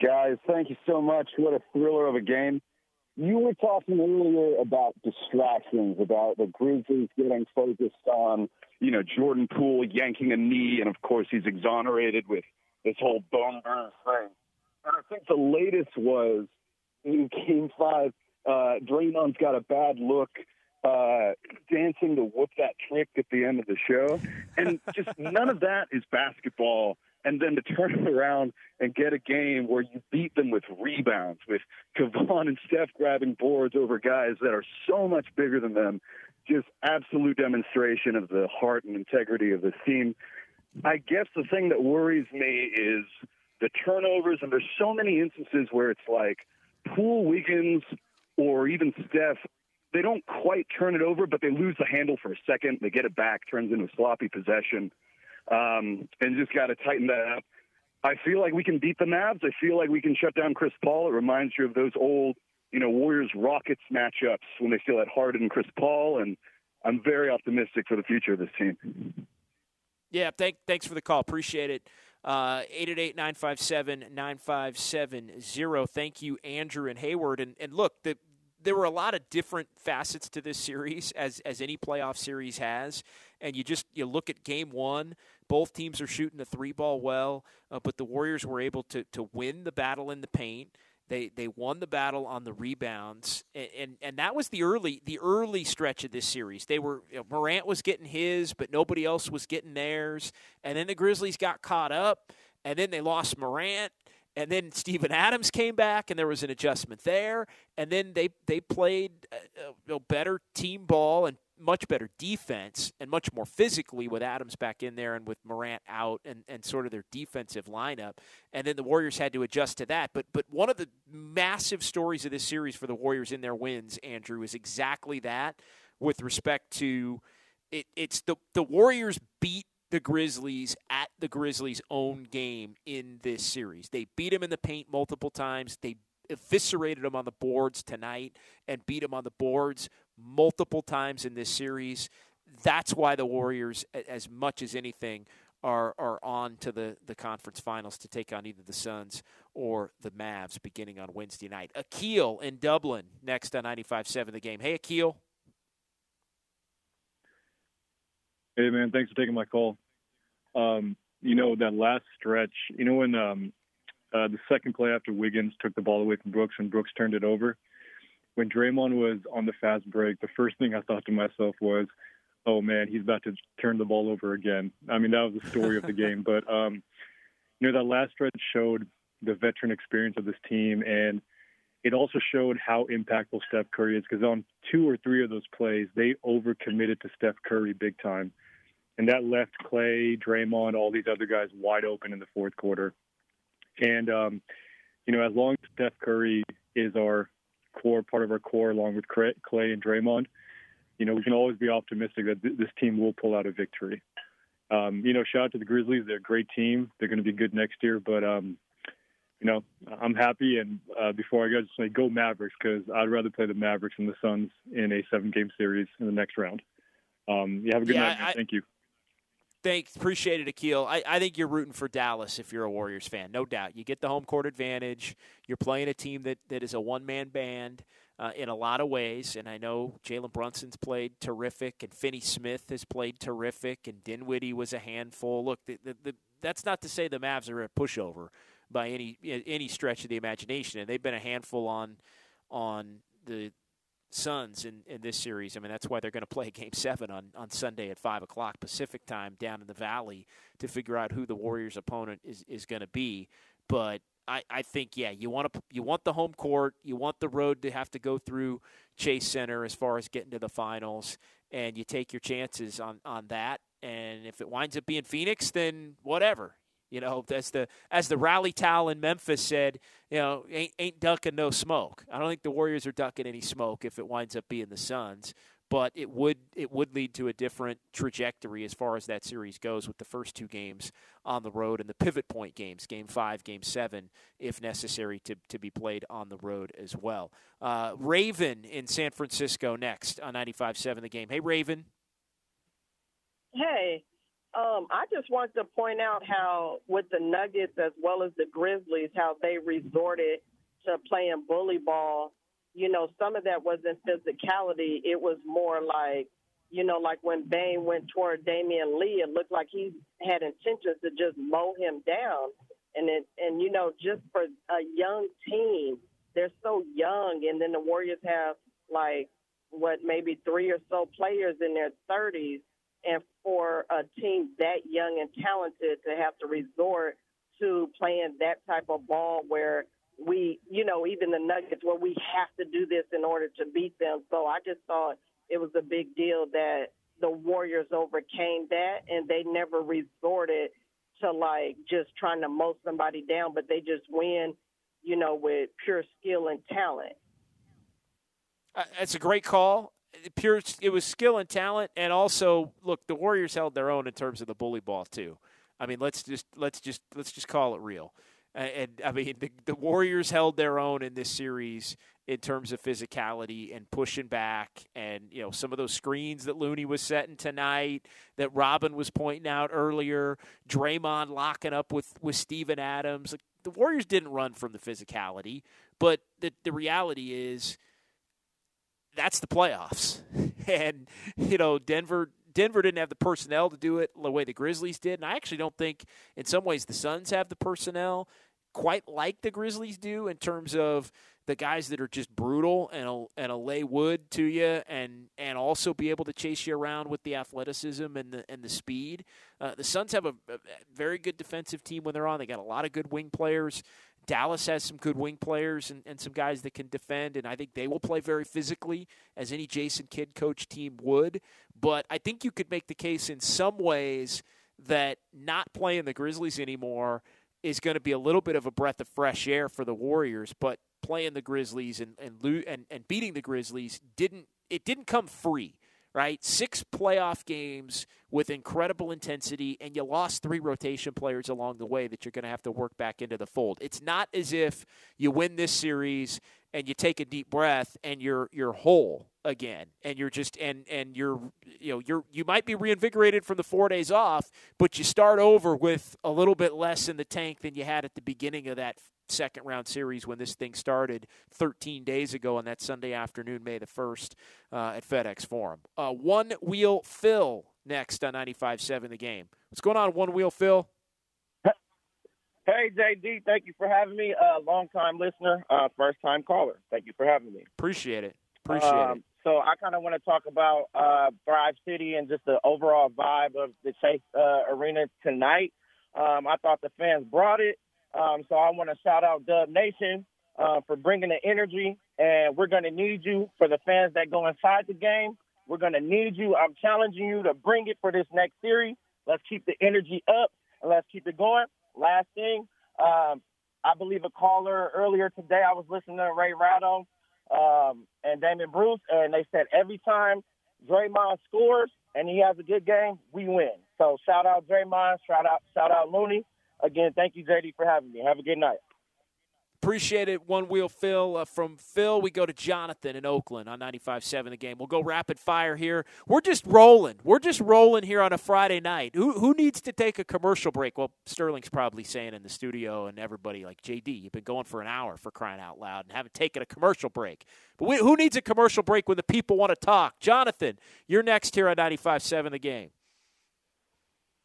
Guys, thank you so much. What a thriller of a game. You were talking earlier about distractions, about the Grizzlies getting focused on, you know, Jordan Poole yanking a knee, and of course he's exonerated with this whole bone bruise thing. And I think the latest was in Game Five, uh, Draymond's got a bad look uh, dancing to whoop that trick at the end of the show. And just none of that is basketball. And then to turn around and get a game where you beat them with rebounds, with Kevon and Steph grabbing boards over guys that are so much bigger than them, just absolute demonstration of the heart and integrity of this team. I guess the thing that worries me is the turnovers, and there's so many instances where it's like Poole Wiggins or even Steph they don't quite turn it over, but they lose the handle for a second. They get it back, turns into a sloppy possession, um, and just got to tighten that up. I feel like we can beat the Mavs. I feel like we can shut down Chris Paul. It reminds you of those old, you know, Warriors Rockets matchups when they still had Harden and Chris Paul, and I'm very optimistic for the future of this team. Yeah, thank, thanks for the call. Appreciate it. Uh, 888-957-9570. Thank you, Andrew and Hayward. And, and look, the, there were a lot of different facets to this series, as as any playoff series has. And you just you look at game one, both teams are shooting the three ball well, uh, but the Warriors were able to to win the battle in the paint. They they won the battle on the rebounds, and and, and that was the early the early stretch of this series. They were you know, Morant was getting his, but nobody else was getting theirs. And then the Grizzlies got caught up, and then they lost Morant and then Steven Adams came back, and there was an adjustment there, and then they they played uh, uh, a, a better team ball and much better defense and much more physically with Adams back in there and with Morant out and, and sort of their defensive lineup. And then the Warriors had to adjust to that. But but one of the massive stories of this series for the Warriors in their wins, Andrew, is exactly that with respect to it, it's the the Warriors beat the Grizzlies at the Grizzlies' own game in this series. They beat them in the paint multiple times. They eviscerated them on the boards tonight and beat them on the boards multiple times in this series. That's why the Warriors, as much as anything, are are on to the, the conference finals to take on either the Suns or the Mavs beginning on Wednesday night. Akil in Dublin next on 95.7 the game. Hey, Akil. Hey, man, thanks for taking my call. Um, you know, that last stretch, you know, when um, uh, the second play after Wiggins took the ball away from Brooks and Brooks turned it over, when Draymond was on the fast break, the first thing I thought to myself was, oh, man, he's about to turn the ball over again. I mean, that was the story of the game. But, um, you know, that last stretch showed the veteran experience of this team and it also showed how impactful Steph Curry is because on two or three of those plays, they overcommitted to Steph Curry big time and that left Klay, Draymond, all these other guys wide open in the fourth quarter. And um, you know, as long as Steph Curry is our core part of our core, along with Klay and Draymond, you know, we can always be optimistic that th- this team will pull out a victory. Um, you know, shout out to the Grizzlies; they're a great team. They're going to be good next year, but um, you know, I'm happy. And uh, before I go, just say go Mavericks because I'd rather play the Mavericks than the Suns in a seven-game series in the next round. Um, you have a good yeah, night. I, Thank you. Thanks, appreciate it, Akil. I, I think you're rooting for Dallas if you're a Warriors fan, no doubt. You get the home court advantage. You're playing a team that, that is a one man band uh, in a lot of ways, and I know Jalen Brunson's played terrific, and Finney Smith has played terrific, and Dinwiddie was a handful. Look, the, the, the, that's not to say the Mavs are a pushover by any any stretch of the imagination, and they've been a handful on on the Suns in, in this series. I mean, that's why they're going to play Game Seven on, on Sunday at five o'clock Pacific time down in the Valley to figure out who the Warriors' opponent is, is going to be. But I, I think yeah, you want to you want the home court, you want the road to have to go through Chase Center as far as getting to the finals, and you take your chances on on that. And if it winds up being Phoenix, then whatever. You know, as the as the rally towel in Memphis said, you know, ain't ain't ducking no smoke. I don't think the Warriors are ducking any smoke if it winds up being the Suns, but it would it would lead to a different trajectory as far as that series goes with the first two games on the road and the pivot point games, game five, game seven, if necessary to to be played on the road as well. Uh, Raven in San Francisco next on 95-7 the game. Hey Raven. Hey, um, I just wanted to point out how, with the Nuggets as well as the Grizzlies, how they resorted to playing bully ball. You know, some of that wasn't physicality. It was more like, you know, like when Bane went toward Damion Lee, it looked like he had intentions to just mow him down. And it, and you know, just for a young team, they're so young, and then the Warriors have like what maybe three or so players in their 30s and for a team that young and talented to have to resort to playing that type of ball where we, you know, even the Nuggets, where we have to do this in order to beat them. So I just thought it was a big deal that the Warriors overcame that and they never resorted to like just trying to mow somebody down, but they just win, you know, with pure skill and talent. Uh, it's a great call pure it was skill and talent and also look the warriors held their own in terms of the bully ball too. I mean let's just let's just let's just call it real. And, i mean the, the warriors held their own in this series in terms of physicality and pushing back and you know some of those screens that Looney was setting tonight that Robin was pointing out earlier Draymond locking up with with Steven Adams. Like, the Warriors didn't run from the physicality but the the reality is that's the playoffs. and you know, Denver Denver didn't have the personnel to do it the way the Grizzlies did, and I actually don't think in some ways the Suns have the personnel quite like the Grizzlies do in terms of the guys that are just brutal and and a lay wood to you and and also be able to chase you around with the athleticism and the and the speed. Uh, the Suns have a, a, very good defensive team when they're on. They got a lot of good wing players. Dallas has some good wing players and, and some guys that can defend, and I think they will play very physically, as any Jason Kidd coach team would. But I think you could make the case in some ways that not playing the Grizzlies anymore is going to be a little bit of a breath of fresh air for the Warriors. But playing the Grizzlies and and, and, and beating the Grizzlies didn't it didn't come free right? Six playoff games with incredible intensity, and you lost three rotation players along the way that you're going to have to work back into the fold. It's not as if you win this series and you take a deep breath and you're you're whole again and you're just and and you're you know you're you might be reinvigorated from the 4 days off but you start over with a little bit less in the tank than you had at the beginning of that second round series when this thing started 13 days ago on that Sunday afternoon, May the 1st, uh, at FedEx Forum. Uh, one Wheel Phil next on 95.7 The Game. What's going on, One Wheel Phil? Hey, JD, thank you for having me. Uh, long time listener, uh, first time caller. Thank you for having me. Appreciate it. Appreciate um, it. So I kind of want to talk about uh, Thrive City and just the overall vibe of the Chase uh, Arena tonight. Um, I thought the fans brought it. Um, so I want to shout out Dub Nation uh, for bringing the energy, and we're going to need you for the fans that go inside the game. We're going to need you. I'm challenging you to bring it for this next series. Let's keep the energy up and let's keep it going. Last thing, um, I believe a caller earlier today, I was listening to Ray Ratto um, and Damon Bruce, and they said every time Draymond scores and he has a good game, we win. So shout out Draymond, shout out, shout out Looney. Again, thank you, JD, for having me. Have a good night. Appreciate it. One wheel Phil. Uh, from Phil, we go to Jonathan in Oakland on 95.7 the game. We'll go rapid fire here. We're just rolling. We're just rolling here on a Friday night. Who, who needs to take a commercial break? Well, Sterling's probably saying in the studio, and everybody like, JD, you've been going for an hour for crying out loud and haven't taken a commercial break. But we, who needs a commercial break when the people want to talk? Jonathan, you're next here on 95.7 the game.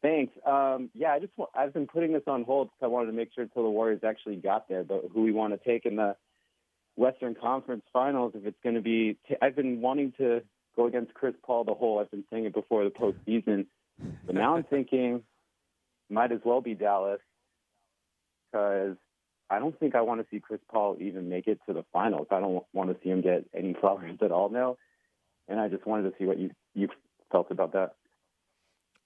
Thanks. Um, yeah, I just want, I've been putting this on hold because I wanted to make sure until the Warriors actually got there, but who we want to take in the Western Conference Finals. If it's going to be, I've been wanting to go against Chris Paul the whole. I've been saying it before the postseason, but now I'm thinking might as well be Dallas because I don't think I want to see Chris Paul even make it to the finals. I don't want to see him get any flowers at all now, and I just wanted to see what you you felt about that.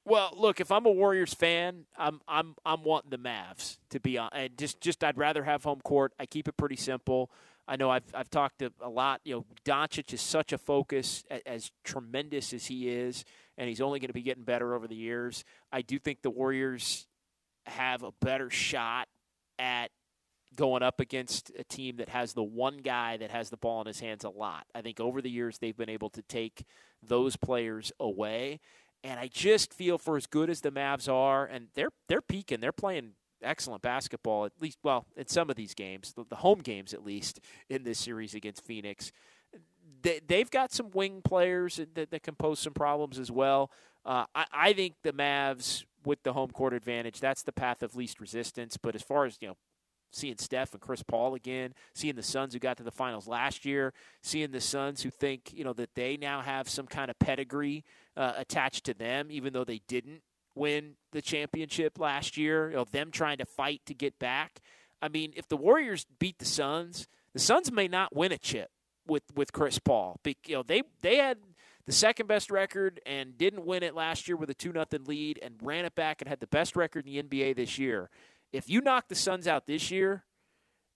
Well, look, if I'm a Warriors fan, I'm I'm I'm wanting the Mavs to be on, and just just I'd rather have home court. I keep it pretty simple. I know I've I've talked a lot. You know, Doncic is such a focus, as, as tremendous as he is, and he's only going to be getting better over the years. I do think the Warriors have a better shot at going up against a team that has the one guy that has the ball in his hands a lot. I think over the years they've been able to take those players away. And I just feel for as good as the Mavs are, and they're they're peaking, they're playing excellent basketball. At least, well, in some of these games, the, the home games at least in this series against Phoenix, they they've got some wing players that, that can pose some problems as well. Uh, I, I think the Mavs with the home court advantage, that's the path of least resistance. But as far as you know, seeing Steph and Chris Paul again, seeing the Suns who got to the finals last year, seeing the Suns who think you know that they now have some kind of pedigree uh, attached to them, even though they didn't win the championship last year. You know, them trying to fight to get back. I mean, if the Warriors beat the Suns, the Suns may not win a chip with with Chris Paul. You know, they they had the second best record and didn't win it last year with a two nothing lead and ran it back and had the best record in the NBA this year. If you knock the Suns out this year,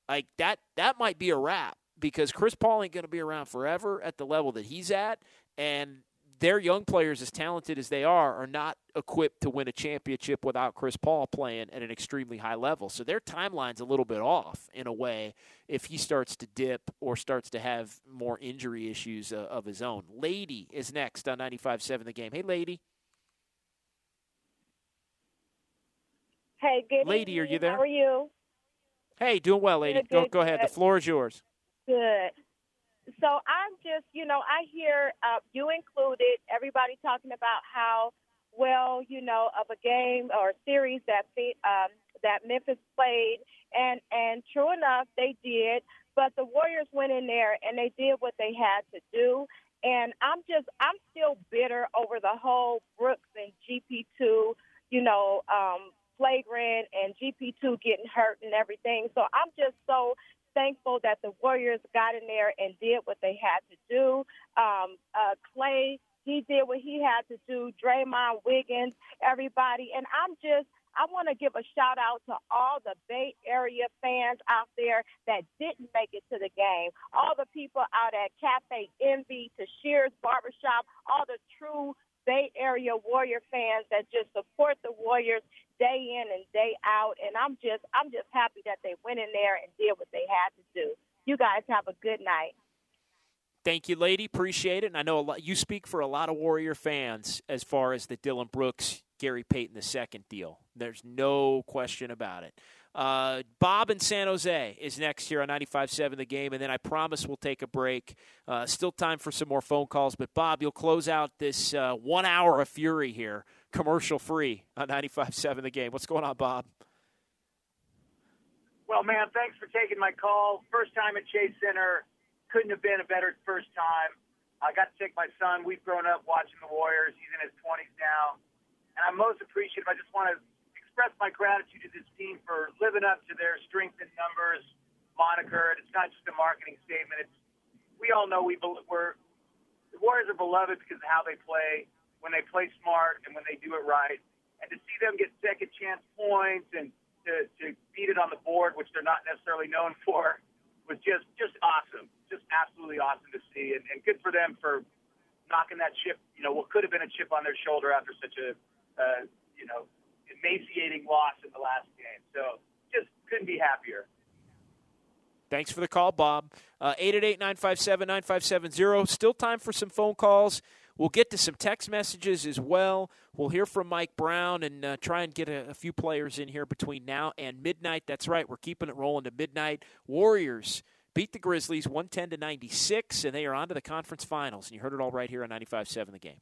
like that that might be a wrap because Chris Paul ain't going to be around forever at the level that he's at and their young players, as talented as they are, are not equipped to win a championship without Chris Paul playing at an extremely high level. So their timeline's a little bit off in a way if he starts to dip or starts to have more injury issues uh, of his own. Lady is next on 95.7 The Game. Hey, Lady. Hey, good Lady, evening. are you there? How are you? Hey, doing well, Lady. Good, go, good, go ahead. good. The floor is yours. Good. So I'm just, you know, I hear uh, you included everybody talking about how well, you know, of a game or series that um, that Memphis played, and and true enough, they did. But the Warriors went in there and they did what they had to do. And I'm just, I'm still bitter over the whole Brooks and GP2, you know, um, flagrant and GP2 getting hurt and everything. So I'm just so thankful that the Warriors got in there and did what they had to do. Um, uh, Klay, he did what he had to do. Draymond, Wiggins, everybody. And I'm just, I want to give a shout out to all the Bay Area fans out there that didn't make it to the game. All the people out at Cafe Envy, to Shears Barbershop, all the true Bay Area Warrior fans that just support the Warriors day in and day out. And I'm just I'm just happy that they went in there and did what they had to do. You guys have a good night. Thank you, lady. Appreciate it. And I know a lot, you speak for a lot of Warrior fans as far as the Dillon Brooks, Gary Payton II deal. There's no question about it. Uh, Bob in San Jose is next here on 95.7 The Game, and then I promise we'll take a break. Uh, still time for some more phone calls, but Bob, you'll close out this uh, one hour of fury here, commercial free on 95.7 The Game. What's going on, Bob? Well, man, thanks for taking my call. First time at Chase Center. Couldn't have been a better first time. I got to take my son. We've grown up watching the Warriors. He's in his 20s now. And I'm most appreciative. I just want to express my gratitude to this team for living up to their strength in numbers moniker. It's not just a marketing statement. It's we all know we we're the Warriors are beloved because of how they play, when they play smart and when they do it right. And to see them get second chance points and to, to beat it on the board, which they're not necessarily known for, was just just awesome. Just absolutely awesome to see, and, and good for them for knocking that chip. You know, what could have been a chip on their shoulder after such a uh, you know emaciating loss in the last game. So just couldn't be happier. Thanks for the call, Bob. Uh, 888 957 9570. Still time for some phone calls. We'll get to some text messages as well. We'll hear from Mike Brown and uh, try and get a, a, few players in here between now and midnight. That's right, we're keeping it rolling to midnight. Warriors beat the Grizzlies 110 to 96, and they are on to the conference finals. And you heard it all right here on 95.7 The Game.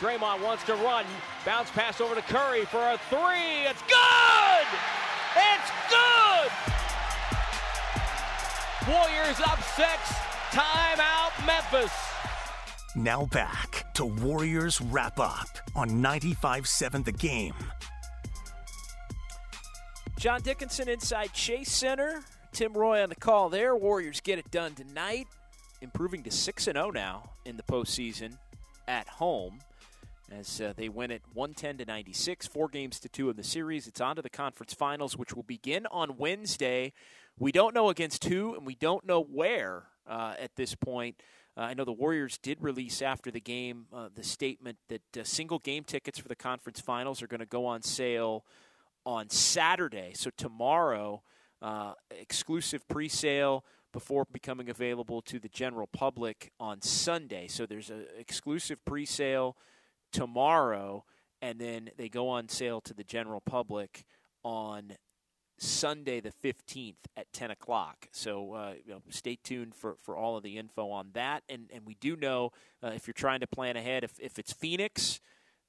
Draymond wants to run. Bounce pass over to Curry for a three. It's good! It's good! Warriors up six. Timeout, Memphis. Now back to Warriors Wrap Up on 95 7 The Game. John Dickinson inside Chase Center. Tim Roye on the call there. Warriors get it done tonight, improving to 6 0 now in the postseason at home as uh, they win it 110 to 96, four games to two in the series. It's on to the conference finals, which will begin on Wednesday. We don't know against who, and we don't know where uh, at this point. Uh, I know the Warriors did release after the game uh, the statement that uh, single game tickets for the conference finals are going to go on sale on Saturday. So tomorrow, uh, exclusive pre-sale before becoming available to the general public on Sunday. So there's an exclusive pre-sale tomorrow, and then they go on sale to the general public on Sunday the 15th at 10 o'clock. So uh, you know, stay tuned for, for all of the info on that. And, and we do know uh, if you're trying to plan ahead, if, if it's Phoenix,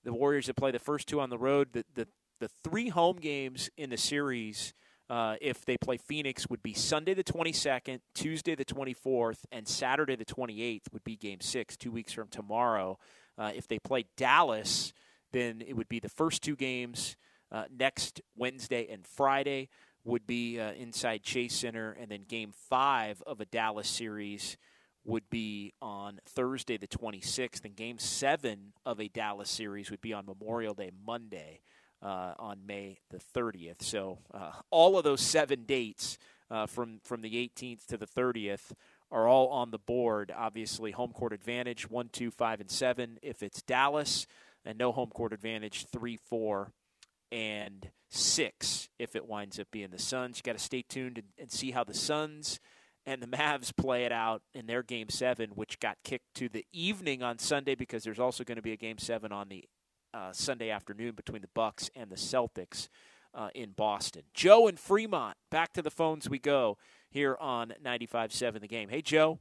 the Warriors that play the first two on the road, the, the, the three home games in the series. Uh, if they play Phoenix, would be Sunday the 22nd, Tuesday the 24th, and Saturday the 28th would be Game Six, two weeks from tomorrow. Uh, if they play Dallas, then it would be the first two games uh, next Wednesday and Friday would be uh, inside Chase Center, and then Game Five of a Dallas series would be on Thursday, the 26th, and Game 7 of a Dallas series would be on Memorial Day, Monday, uh, on May the 30th. So uh, all of those seven dates uh, from, from the 18th to the 30th are all on the board. Obviously, home court advantage one, two, five, and 7 if it's Dallas, and no home court advantage 3, 4, and 6 if it winds up being the Suns. You got to stay tuned and, and see how the Suns and the Mavs play it out in their game seven, which got kicked to the evening on Sunday because there's also going to be a game seven on the uh, Sunday afternoon between the Bucks and the Celtics uh, in Boston. Joe and Fremont, back to the phones we go here on 95.7 The Game. Hey, Joe.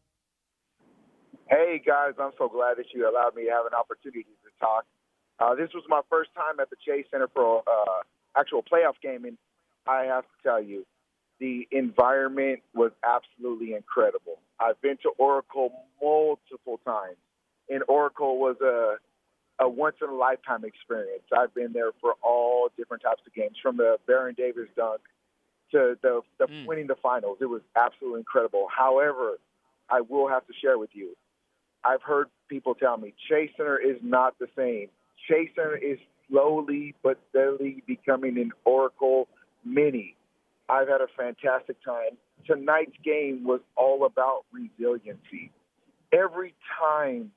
Hey, guys. I'm so glad that you allowed me to have an opportunity to talk. Uh, this was my first time at the Chase Center for uh, actual playoff game, and I have to tell you, the environment was absolutely incredible. I've been to Oracle multiple times, and Oracle was a a once in a lifetime experience. I've been there for all different types of games, from the Baron Davis dunk to the, the mm. winning the finals. It was absolutely incredible. However, I will have to share with you. I've heard people tell me Chase Center is not the same. Chase Center is slowly but steadily becoming an Oracle mini. I've had a fantastic time. Tonight's game was all about resiliency. Every time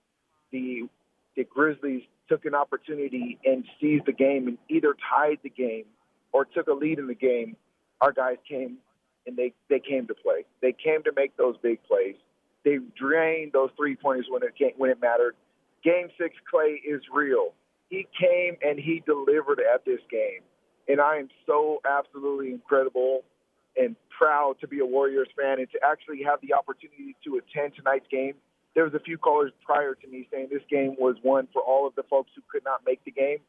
the the Grizzlies took an opportunity and seized the game and either tied the game or took a lead in the game, our guys came and they they came to play. They came to make those big plays. They drained those three pointers when it came, when it mattered. Game six, Klay is real. He came and he delivered at this game and I am so absolutely incredible and proud to be a Warriors fan and to actually have the opportunity to attend tonight's game. There was a few callers prior to me saying this game was one for all of the folks who could not make the game.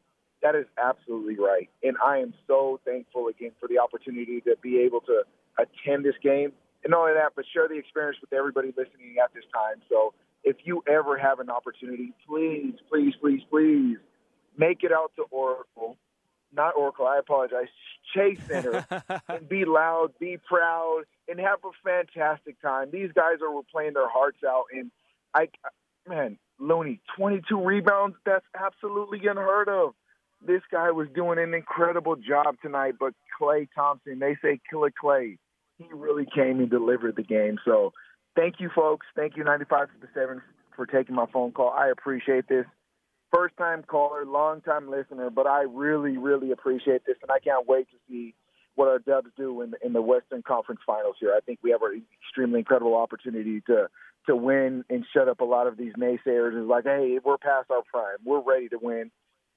That is absolutely right, and I am so thankful again for the opportunity to be able to attend this game, and not only that, but share the experience with everybody listening at this time. So, if you ever have an opportunity, please, please, please, please make it out to Oracle not Oracle, I apologize, Chase Center, and be loud, be proud, and have a fantastic time. These guys are playing their hearts out, and I, man, Looney, 22 rebounds, that's absolutely unheard of. This guy was doing an incredible job tonight, but Klay Thompson, they say Killer Klay, he really came and delivered the game. So thank you, folks. Thank you, 95 to the 7 for taking my phone call. I appreciate this first time caller, long time listener, but I really, really appreciate this, and I can't wait to see what our Dubs do in the, in the Western Conference Finals here. I think we have an extremely incredible opportunity to to win and shut up a lot of these naysayers. Is like, hey, we're past our prime, we're ready to win.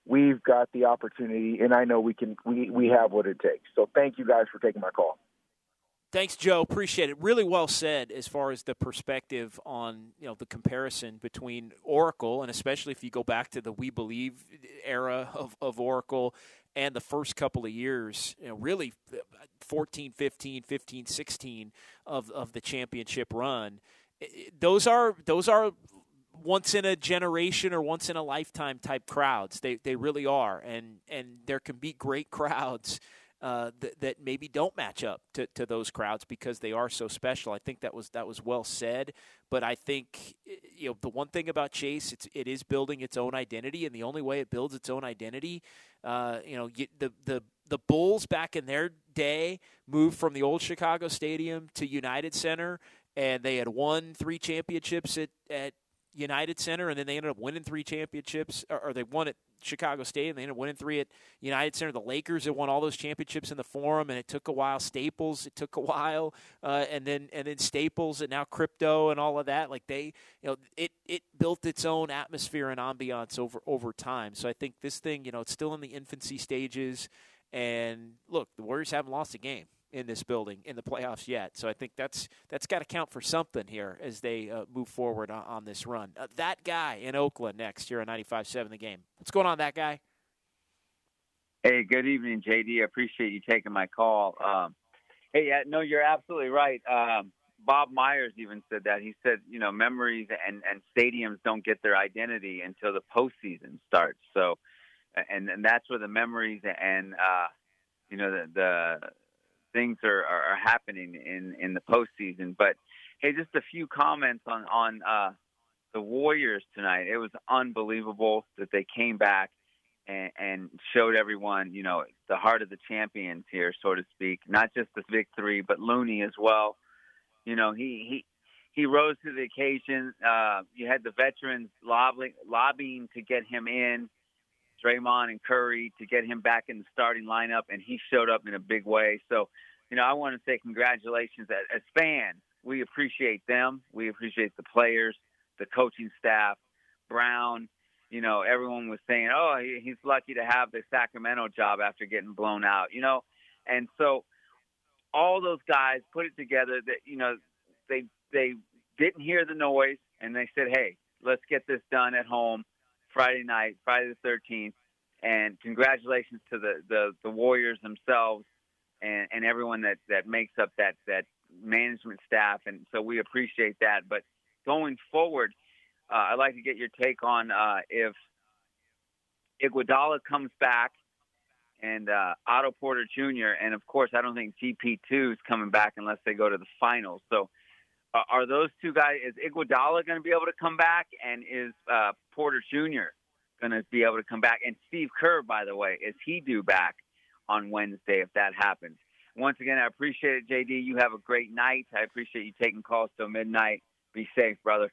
We've got the opportunity, and I know we can. We we have what it takes. So thank you guys for taking my call. Thanks, Joe. Appreciate it. Really well said as far as the perspective on you know the comparison between Oracle and especially if you go back to the We Believe era of, of Oracle and the first couple of years, you know, really 14, 15, 15, 16 of, of the championship run. Those are those are once in a generation or once in a lifetime type crowds. They they really are, and and there can be great crowds uh, that, that maybe don't match up to, to those crowds because they are so special. I think that was that was well said. But I think you know the one thing about Chase, it's it is building its own identity, and the only way it builds its own identity, uh, you know, the the the Bulls back in their day moved from the old Chicago Stadium to United Center, and they had won three championships at at United Center, and then they ended up winning three championships, or, or they won at Chicago State, and they ended up winning three at United Center. The Lakers had won all those championships in the Forum, and it took a while. Staples, it took a while, uh, and then and then Staples, and now crypto and all of that. Like they, you know, it it built its own atmosphere and ambiance over over time. So I think this thing, you know, it's still in the infancy stages. And look, the Warriors haven't lost a game in this building in the playoffs yet. So I think that's that's got to count for something here as they uh, move forward on, on this run. Uh, that guy in Oakland next year on 95.7 the game. What's going on, that guy? Hey, good evening, JD. I appreciate you taking my call. Um, hey, yeah, no, you're absolutely right. Um, Bob Myers even said that. He said, you know, memories and, and stadiums don't get their identity until the postseason starts. So, and, and that's where the memories and, uh, you know, the, the things are, are, are happening in, in the postseason. But Hey, just a few comments on on uh, the Warriors tonight. It was unbelievable that they came back and, and showed everyone, you know, the heart of the champions here, so to speak. Not just the victory, but Looney as well. You know, he he he rose to the occasion. Uh, you had the veterans lobbying, lobbying to get him in, Draymond and Curry to get him back in the starting lineup, and he showed up in a big way. So, you know, I want to say congratulations as, fans. We appreciate them. We appreciate the players, the coaching staff, Brown. You know, everyone was saying, "Oh, he, he's lucky to have the Sacramento job after getting blown out." You know, and so all those guys put it together. That you know, they they didn't hear the noise and they said, "Hey, let's get this done at home Friday night, Friday the 13th." And congratulations to the the, the Warriors themselves and, and everyone that that makes up that that management staff. And so we appreciate that. But going forward, uh, I'd like to get your take on uh, if Iguodala comes back and uh, Otto Porter Jr. And of course, I don't think GP2 is coming back unless they go to the finals. So uh, are those two guys? Is Iguodala going to be able to come back, and is uh, Porter Jr. going to be able to come back? And Steve Kerr, by the way, is he due back on Wednesday if that happens? Once again, I appreciate it, JD. You have a great night. I appreciate you taking calls till midnight. Be safe, brother.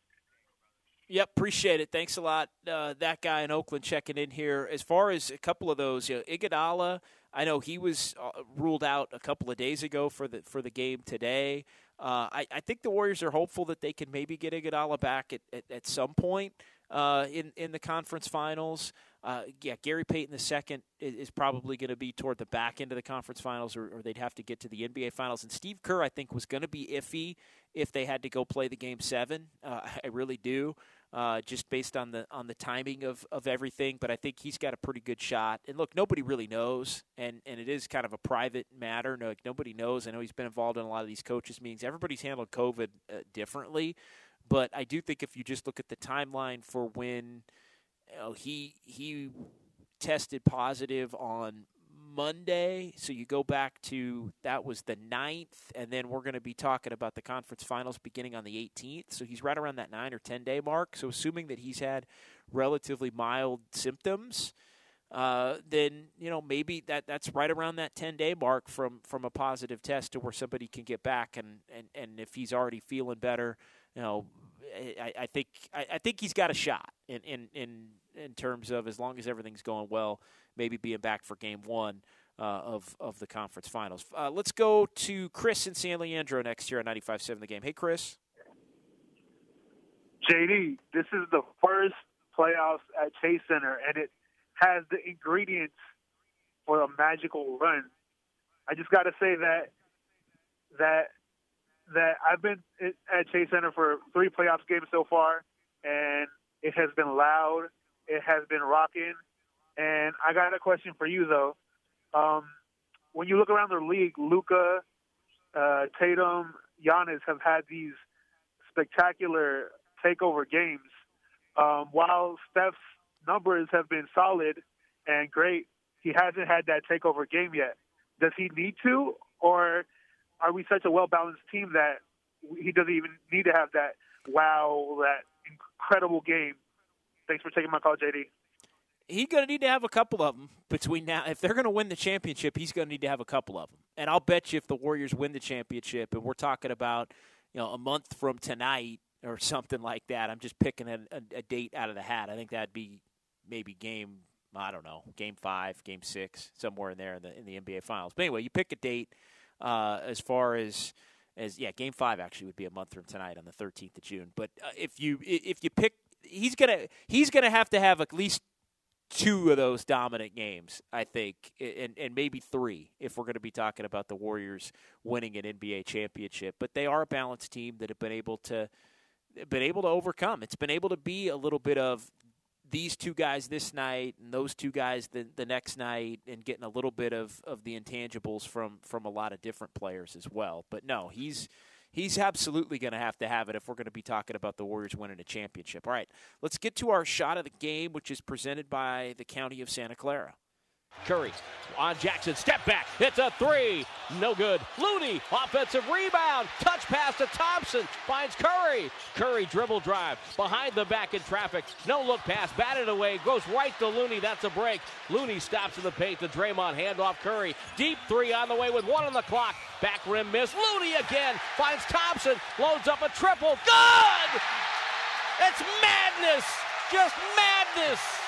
Yep, appreciate it. Thanks a lot. Uh, that guy in Oakland checking in here. As far as a couple of those, you know, Iguodala, I know he was uh, ruled out a couple of days ago for the for the game today. Uh, I, I, think the Warriors are hopeful that they can maybe get Iguodala back at, at, at some point uh, in in the conference finals. Uh, yeah, Gary Payton the second is, probably going to be toward the back end of the conference finals, or, or, they'd have to get to the NBA finals. And Steve Kerr, I think, was going to be iffy if they had to go play the game seven. Uh, I really do. Uh, just based on the on the timing of, of everything. But I think he's got a pretty good shot. And look, nobody really knows, and, and it is kind of a private matter. No, nobody knows. I know he's been involved in a lot of these coaches meetings. Everybody's handled COVID uh, differently, but I do think if you just look at the timeline for when you know, he he tested positive on Monday. So you go back to that was the 9th, and then we're going to be talking about the conference finals beginning on the 18th. So he's right around that nine or 10 day mark. So assuming that he's had relatively mild symptoms, uh, then you know maybe that that's right around that 10 day mark from from a positive test to where somebody can get back and and and if he's already feeling better, you know. I, I think I, I think he's got a shot in, in, in in terms of as long as everything's going well, maybe being back for game one uh, of, of the conference finals. Uh, let's go to Chris in San Leandro next year on 95.7 The Game. Hey, Chris. JD, this is the first playoffs at Chase Center, and it has the ingredients for a magical run. I just got to say that that that I've been at Chase Center for three playoffs games so far, and it has been loud. It has been rocking. And I got a question for you though. Um, when you look around the league, Luka, uh, Tatum, Giannis have had these spectacular takeover games. Um, while Steph's numbers have been solid and great, he hasn't had that takeover game yet. Does he need to, or are we such a well balanced team that he doesn't even need to have that wow, that incredible game Thanks for taking my call, JD. He's going to need to have a couple of them between now. If they're going to win the championship, he's going to need to have a couple of them. And I'll bet you if the Warriors win the championship, and we're talking about you know a month from tonight or something like that. I'm just picking a, a, a date out of the hat. I think that'd be maybe game I don't know, game five, game six, somewhere in there in the in the NBA Finals. But anyway, you pick a date uh, as far as as yeah, game five actually would be a month from tonight on the 13th of June. But uh, if you if you pick he's gonna he's gonna have to have at least two of those dominant games, I think, and, and maybe three if we're going to be talking about the Warriors winning an NBA championship. But they are a balanced team that have been able to been able to overcome. It's been able to be a little bit of these two guys this night and those two guys the, the next night and getting a little bit of, of the intangibles from from a lot of different players as well. But no, he's he's absolutely going to have to have it if we're going to be talking about the Warriors winning a championship. All right, let's get to our shot of the game, which is presented by the County of Santa Clara. Curry on Jackson. Step back. It's a three. No good. Looney, offensive rebound. Touch pass to Thompson. Finds Curry. Curry dribble drive. Behind the back in traffic. No look pass. Batted away. Goes right to Looney. That's a break. Looney stops in the paint to Draymond. Handoff Curry. Deep three on the way with one on the clock. Back rim miss. Looney again. Finds Thompson. Loads up a triple. Good! It's madness! Just madness!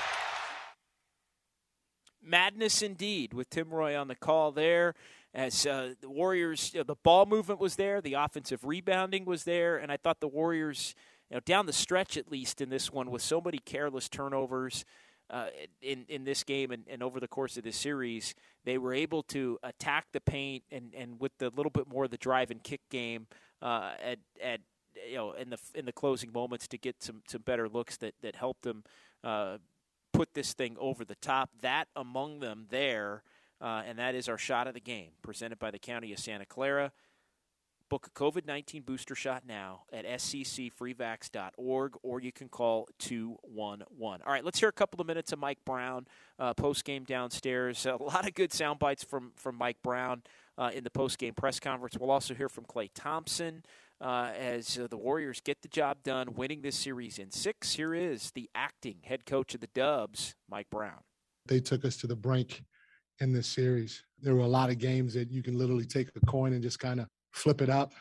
Madness indeed with Tim Roye on the call there. As uh, the Warriors, you know, the ball movement was there, the offensive rebounding was there, and I thought the Warriors, you know, down the stretch at least in this one, with so many careless turnovers uh, in in this game and, and over the course of this series, they were able to attack the paint and, and with a little bit more of the drive and kick game uh, at at you know in the in the closing moments to get some some better looks that that helped them uh, put this thing over the top. That among them there, uh, and that is our shot of the game, presented by the County of Santa Clara. Book a COVID 19 booster shot now at sccfreevax.org or you can call 211. All right, let's hear a couple of minutes of Mike Brown uh, post game downstairs. A lot of good sound bites from, from Mike Brown uh, in the post game press conference. We'll also hear from Klay Thompson uh, as uh, the Warriors get the job done, winning this series in six. Here is the acting head coach of the Dubs, Mike Brown. They took us to the brink in this series. There were a lot of games that you can literally take a coin and just kind of flip it up,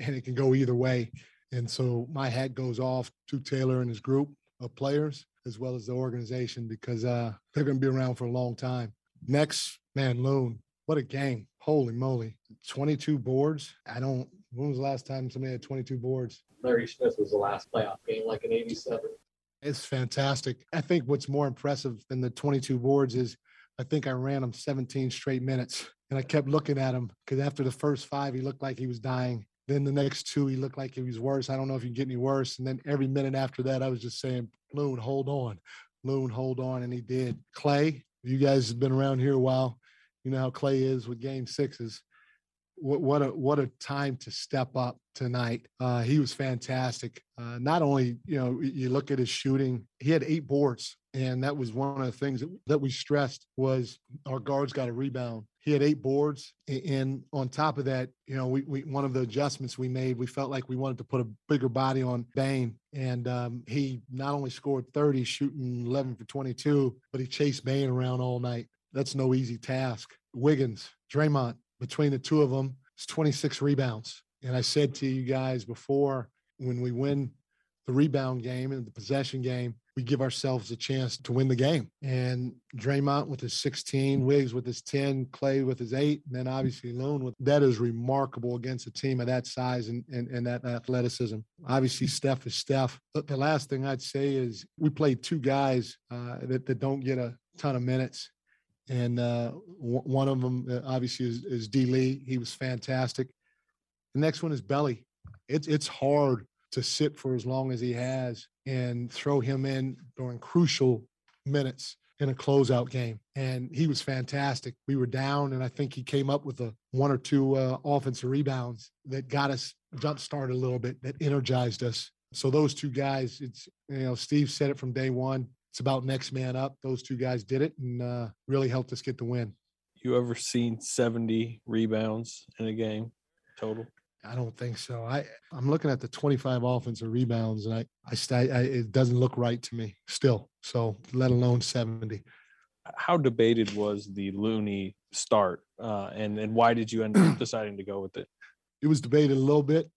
and it can go either way. And so my hat goes off to Taylor and his group of players, as well as the organization, because uh, they're going to be around for a long time. Next, man, Loon, what a game. Holy moly. 22 boards. I don't when was the last time somebody had 22 boards? Larry Smith was the last playoff game, like an 87. It's fantastic. I think what's more impressive than the 22 boards is I think I ran him 17 straight minutes. And I kept looking at him because after the first five, he looked like he was dying. Then the next two, he looked like he was worse. I don't know if you get any worse. And then every minute after that, I was just saying, Loon, hold on. Loon, hold on. And he did. Klay, you guys have been around here a while. You know how Klay is with game sixes what, what a what a time to step up tonight. Uh, he was fantastic. Uh, not only you know you look at his shooting, he had eight boards, and that was one of the things that, that we stressed was our guards got a rebound. He had eight boards, and on top of that, you know, we, we one of the adjustments we made, we felt like we wanted to put a bigger body on Bane, and um, he not only scored 30, shooting 11 for 22, but he chased Bane around all night. That's no easy task. Wiggins, Draymond, between the two of them is 26 rebounds. And I said to you guys before, when we win the rebound game and the possession game, we give ourselves a chance to win the game. And Draymond with his 16, Wiggs with his 10, Klay with his eight, and then obviously Loon with that is remarkable against a team of that size and, and, and that athleticism. Obviously, Steph is Steph. But the last thing I'd say is we played two guys uh, that, that don't get a ton of minutes and uh, w- one of them uh, obviously is, is D Lee. He was fantastic. The next one is Belly. It's it's hard to sit for as long as he has and throw him in during crucial minutes in a closeout game. And he was fantastic. We were down, and I think he came up with a one or two uh, offensive rebounds that got us jump started a little bit, that energized us. So those two guys, it's you know, Steve said it from day one it's about next man up. Those two guys did it and uh, really helped us get the win. You ever seen 70 rebounds in a game total? I don't think so. I I'm looking at the 25 offensive rebounds, and I I, st- I it doesn't look right to me still. So let alone 70. How debated was the Looney start, uh, and and why did you end up deciding to go with it? It was debated a little bit,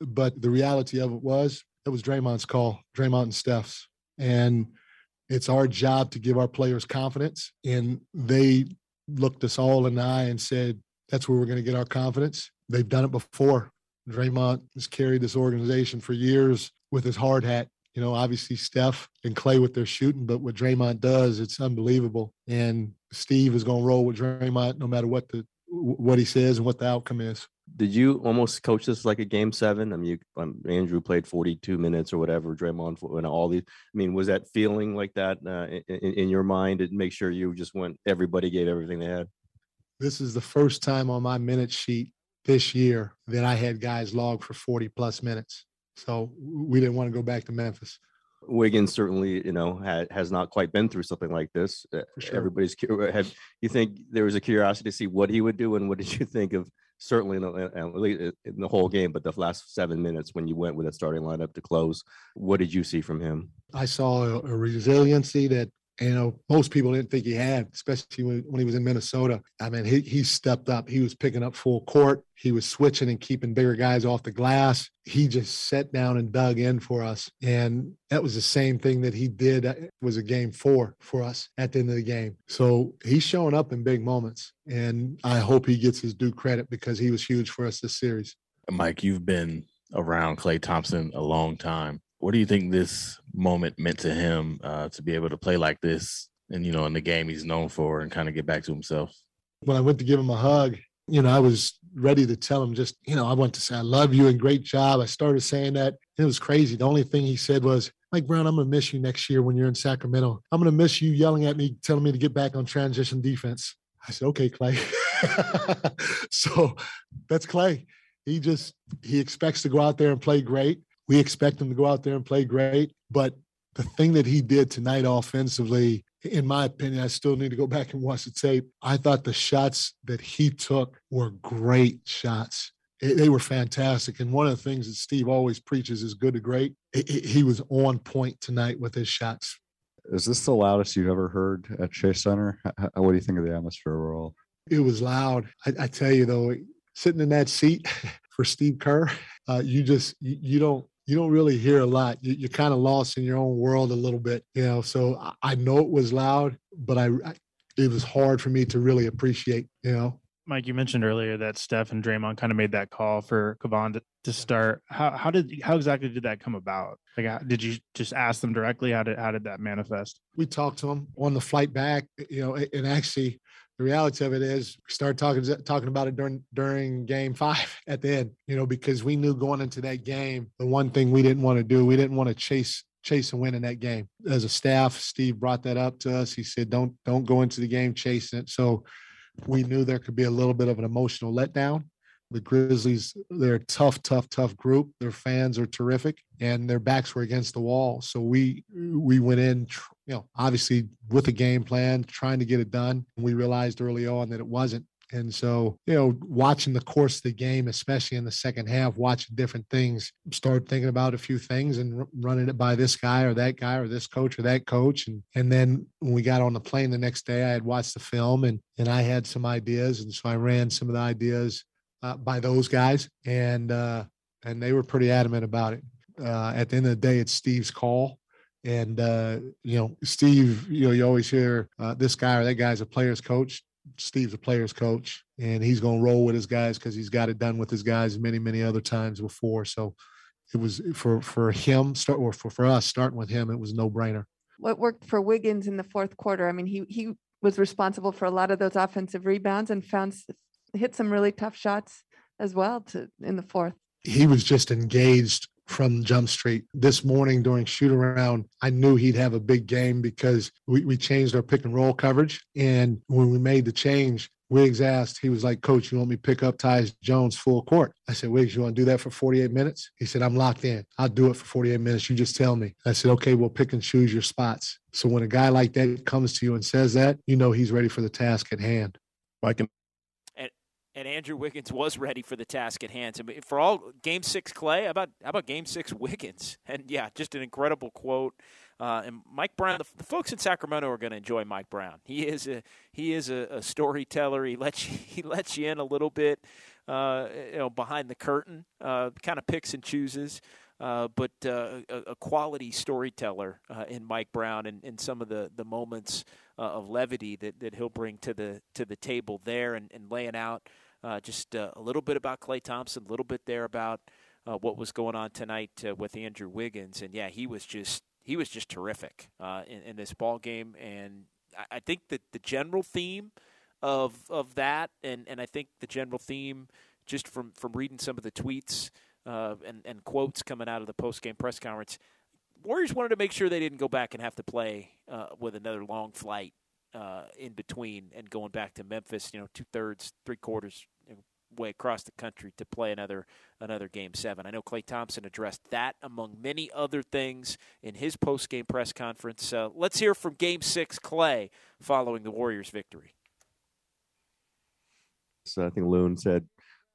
but the reality of it was it was Draymond's call, Draymond and Steph's, and it's our job to give our players confidence. And they looked us all in the eye and said, that's where we're going to get our confidence. They've done it before. Draymond has carried this organization for years with his hard hat. You know, obviously Steph and Klay with their shooting, but what Draymond does, it's unbelievable. And Steve is going to roll with Draymond no matter what the what he says and what the outcome is did you almost coach this like a game seven? I mean, you, um, Andrew played 42 minutes or whatever, Draymond, and all these. I mean, was that feeling like that uh, in, in, your mind to make sure you just went, everybody gave everything they had? This is the first time on my minute sheet this year that I had guys log for 40 plus minutes. So we didn't want to go back to Memphis. Wiggins certainly, you know, had, has not quite been through something like this. Sure. Everybody's cu- have you think there was a curiosity to see what he would do, and what did you think of certainly in the, in the whole game, but the last seven minutes when you went with a starting lineup to close, what did you see from him? I saw a, a resiliency that you know most people didn't think he had, especially when, when he was in Minnesota. I mean, he he stepped up. He was picking up full court. He was switching and keeping bigger guys off the glass. He just sat down and dug in for us, and that was the same thing that he did. uh, Was a game four for us at the end of the game. So he's showing up in big moments, and I hope he gets his due credit because he was huge for us this series. Mike, you've been around Klay Thompson a long time. What do you think this moment meant to him uh, to be able to play like this and, you know, in the game he's known for and kind of get back to himself? when I went to give him a hug, you know, I was ready to tell him just, you know, I want to say, I love you and great job. I started saying that. It was crazy. The only thing he said was, Mike Brown, I'm going to miss you next year when you're in Sacramento. I'm going to miss you yelling at me, telling me to get back on transition defense. I said, okay, Klay. so that's Klay. He just, he expects to go out there and play great. We expect him to go out there and play great. But the thing that he did tonight offensively, in my opinion, I still need to go back and watch the tape. I thought the shots that he took were great shots. It- They were fantastic. And one of the things that Steve always preaches is good to great. He- was on point tonight with his shots. Is this the loudest you've ever heard at Chase Center? What do you think of the atmosphere overall? It was loud. I, I tell you though, sitting in that seat for Steve Kerr, uh, you just you, you don't you don't really hear a lot. You, you're kind of lost in your own world a little bit, you know. So I, I know it was loud, but I, I it was hard for me to really appreciate, you know. Mike, you mentioned earlier that Steph and Draymond kind of made that call for Kevon to, to start. How how did how exactly did that come about? Like, how, did you just ask them directly? How did how did that manifest? we talked to them on the flight back, you know, and actually the reality of it is we started talking talking about it during during game five at the end, you know, because we knew going into that game, the one thing we didn't want to do, we didn't want to chase chase and win in that game. As a staff, Steve brought that up to us. He said, Don't don't go into the game chasing it. So we knew there could be a little bit of an emotional letdown. The Grizzlies, they're a tough, tough, tough group. Their fans are terrific, and their backs were against the wall. So we we went in, tr- you know, obviously with a game plan, trying to get it done. We realized early on that it wasn't. And so, you know, watching the course of the game, especially in the second half, watching different things, start thinking about a few things and r- running it by this guy or that guy or this coach or that coach. And and then when we got on the plane the next day, I had watched the film and and I had some ideas, and so I ran some of the ideas uh, by those guys, and uh, and they were pretty adamant about it. Uh, at the end of the day, it's Steve's call. And uh, you know, Steve, you know, you always hear uh, this guy or that guy's a player's coach. Steve's a player's coach, and he's going to roll with his guys because he's got it done with his guys many, many other times before. So it was for for him start or for, for us starting with him, it was no brainer. What worked for Wiggins in the fourth quarter? I mean, he he was responsible for a lot of those offensive rebounds and found hit some really tough shots as well to in the fourth. he was just engaged from Jump Street. This morning during shoot around, I knew he'd have a big game because we, we changed our pick and roll coverage. And when we made the change, Wiggs asked, he was like, Coach, you want me to pick up Tyus Jones full court? I said, Wiggs, you want to do that for 48 minutes? He said, I'm locked in. I'll do it for 48 minutes. You just tell me. I said, okay, we'll pick and choose your spots. So when a guy like that comes to you and says that, you know he's ready for the task at hand. Mike and and and Andrew Wiggins was ready for the task at hand. So for all Game Six Klay, how about how about Game Six Wiggins? And yeah, just an incredible quote. Uh, and Mike Brown, the, the folks in Sacramento are going to enjoy Mike Brown. He is a he is a, a storyteller. He lets you, he lets you in a little bit, uh, you know, behind the curtain. Uh, kind of picks and chooses. Uh, but uh, a, a quality storyteller uh, in Mike Brown and, and some of the, the moments uh, of levity that, that he'll bring to the to the table there and, and laying out uh, just uh, a little bit about Klay Thompson, a little bit there about uh, what was going on tonight uh, with Andrew Wiggins, and yeah, he was just he was just terrific uh, in, in this ball game, and I, I think that the general theme of of that, and, and I think the general theme just from from reading some of the tweets uh, and and quotes coming out of the post game press conference, Warriors wanted to make sure they didn't go back and have to play with another long flight in between and going back to Memphis. You know, two thirds, three quarters, way across the country to play another another game seven. I know Klay Thompson addressed that among many other things in his post game press conference. Uh, let's hear from Game Six, Klay, following the Warriors' victory. So I think Loon said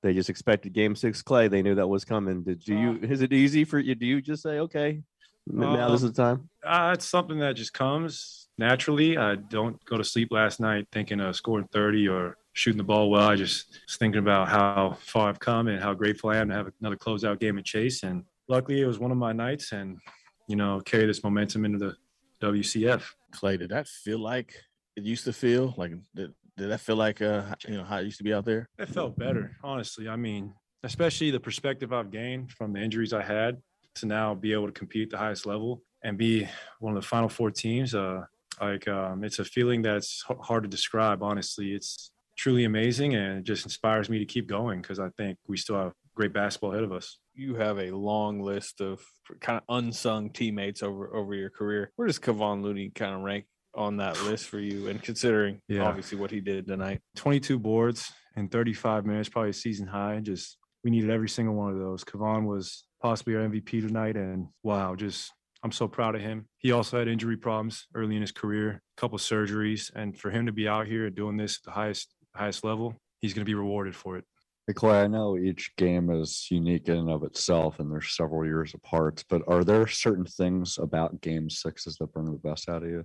they just expected Game Six Klay. They knew that was coming. Did you? Is it easy for you? Do you just say, okay, now Um, this is the time? Uh, it's something that just comes naturally. I don't go to sleep last night thinking of scoring 30 or shooting the ball well. I just was thinking about how far I've come and how grateful I am to have another closeout game at Chase. And luckily, it was one of my nights, and you know, carry this momentum into the WCF. Klay, did that feel like it used to feel? Like did, did that feel like uh you know how it used to be out there? It felt better, honestly. I mean, especially the perspective I've gained from the injuries I had to now be able to compete at the highest level and be one of the final four teams. Uh, like um, it's a feeling that's hard to describe. Honestly, it's truly amazing and it just inspires me to keep going because I think we still have great basketball ahead of us. You have a long list of kind of unsung teammates over over your career. Where does Kevon Looney kind of rank on that list for you? And considering Yeah. obviously what he did tonight, 22 boards in 35 minutes, probably a season high. Just we needed every single one of those. Kevon was possibly our MVP tonight, and wow, just I'm so proud of him. He also had injury problems early in his career, a couple surgeries, and for him to be out here doing this at the highest highest level, he's going to be rewarded for it. Hey, Klay, I know each game is unique in and of itself, and there's several years apart. But are there certain things about Game Sixes that bring the best out of you?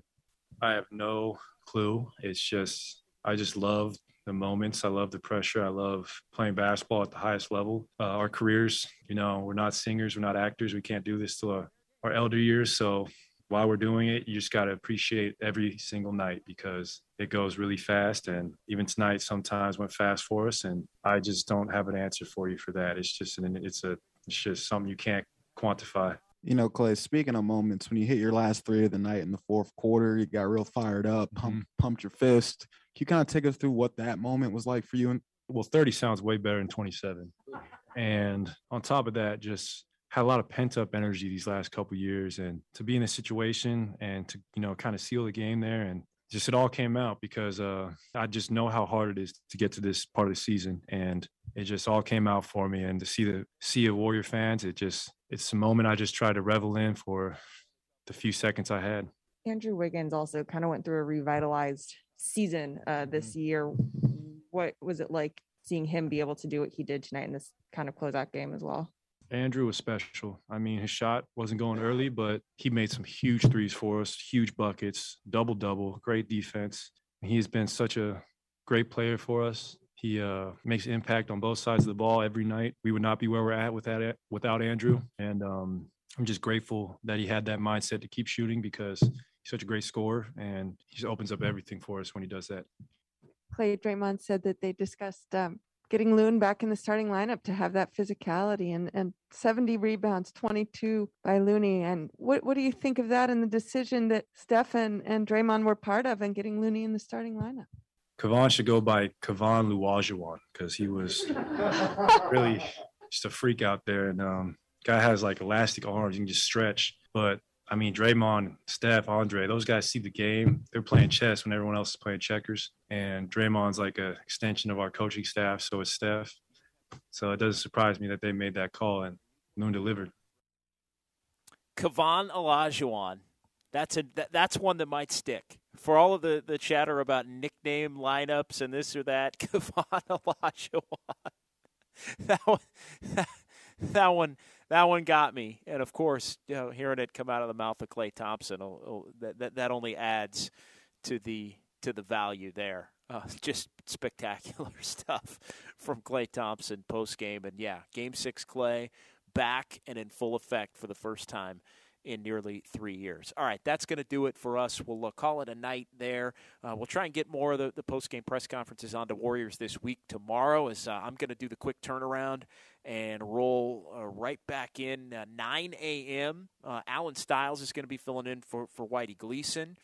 I have no clue. It's just I just love the moments. I love the pressure. I love playing basketball at the highest level. Uh, our careers, you know, we're not singers, we're not actors. We can't do this till our, our elder years. So while we're doing it, you just got to appreciate every single night because it goes really fast. And even tonight, sometimes went fast for us. And I just don't have an answer for you for that. It's just an, it's a, it's just something you can't quantify. You know, Klay, speaking of moments, when you hit your last three of the night in the fourth quarter, you got real fired up, pump, mm-hmm. pumped your fist. Can you kind of take us through what that moment was like for you? And well, 30 sounds way better than 27. And on top of that, just had a lot of pent up energy these last couple years and to be in a situation and to, you know, kind of seal the game there and just it all came out because uh, I just know how hard it is to get to this part of the season and it just all came out for me and to see the see of Warrior fans, it just it's a moment I just try to revel in for the few seconds I had. Andrew Wiggins also kind of went through a revitalized season uh, this year. What was it like seeing him be able to do what he did tonight in this kind of closeout game as well? Andrew was special. I mean, his shot wasn't going early, but he made some huge threes for us, huge buckets, double double, great defense. He has been such a great player for us. He uh, makes impact on both sides of the ball every night. We would not be where we're at without without Andrew, and um, I'm just grateful that he had that mindset to keep shooting because he's such a great scorer, and he just opens up everything for us when he does that. Klay Draymond said that they discussed um, getting Loon back in the starting lineup to have that physicality and, and 70 rebounds, 22 by Looney. And what, what do you think of that and the decision that Stefan and Draymond were part of and getting Looney in the starting lineup? Kevon should go by Kevon Olajuwon because he was really just a freak out there. And um, guy has like elastic arms, you can just stretch. But I mean, Draymond, Steph, Andre, those guys see the game. They're playing chess when everyone else is playing checkers. And Draymond's like an extension of our coaching staff. So is Steph. So it doesn't surprise me that they made that call and Loon delivered. Kevon Olajuwon. That's a that, that's one that might stick. For all of the, the chatter about nickname lineups and this or that, Kevon Olajuwon. That one, that, that one, that one got me. And of course, you know, hearing it come out of the mouth of Klay Thompson, oh, oh, that, that that only adds to the to the value there. Uh, just spectacular stuff from Klay Thompson post game, and yeah, Game Six Klay back and in full effect for the first time in nearly three years. All right, that's going to do it for us. We'll uh, call it a night there. Uh, we'll try and get more of the, the post game press conferences on onto Warriors this week tomorrow, as uh, I'm going to do the quick turnaround and roll uh, right back in uh, 9 a.m. Uh, Alan Stiles is going to be filling in for, for Whitey Gleason.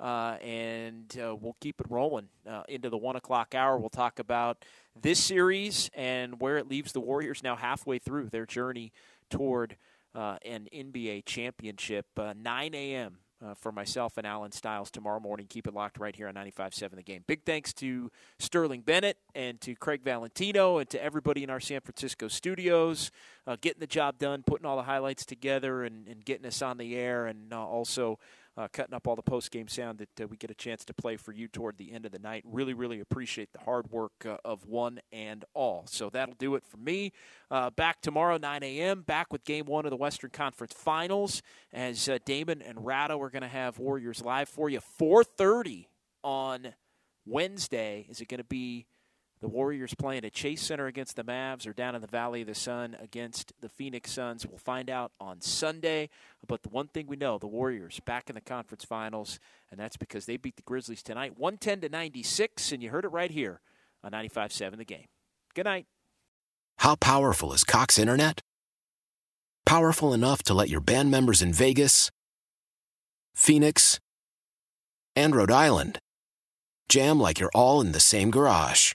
And we'll keep it rolling into the one o'clock hour. We'll talk about this series and where it leaves the Warriors now halfway through their journey toward uh, an NBA championship. Uh, 9 a.m. uh, for myself and Alan Stiles tomorrow morning. Keep it locked right here on 95.7 The Game. Big thanks to Sterling Bennett and to Craig Valentino and to everybody in our San Francisco studios, uh, getting the job done, putting all the highlights together, and, and getting us on the air, and uh, also uh, cutting up all the post game sound that uh, we get a chance to play for you toward the end of the night. Really, really appreciate the hard work uh, of one and all. So that'll do it for me. Uh, back tomorrow, 9 a.m., back with game one of the Western Conference Finals as uh, Damon and Ratto are going to have Warriors live for you. 4.30 on Wednesday. Is it going to be the mm-hmm. Warriors playing at Chase Center against the Mavs or down in the Valley of the Sun against the Phoenix Suns. We'll find out on Sunday. But the one thing we know, the Warriors back in the conference finals, and that's because they beat the Grizzlies tonight, 110 to 96, and you heard it right here on 95.7 The Game. Good night. How powerful is Cox Internet? Powerful enough to let your band members in Vegas, Phoenix, and Rhode Island jam like you're all in the same garage.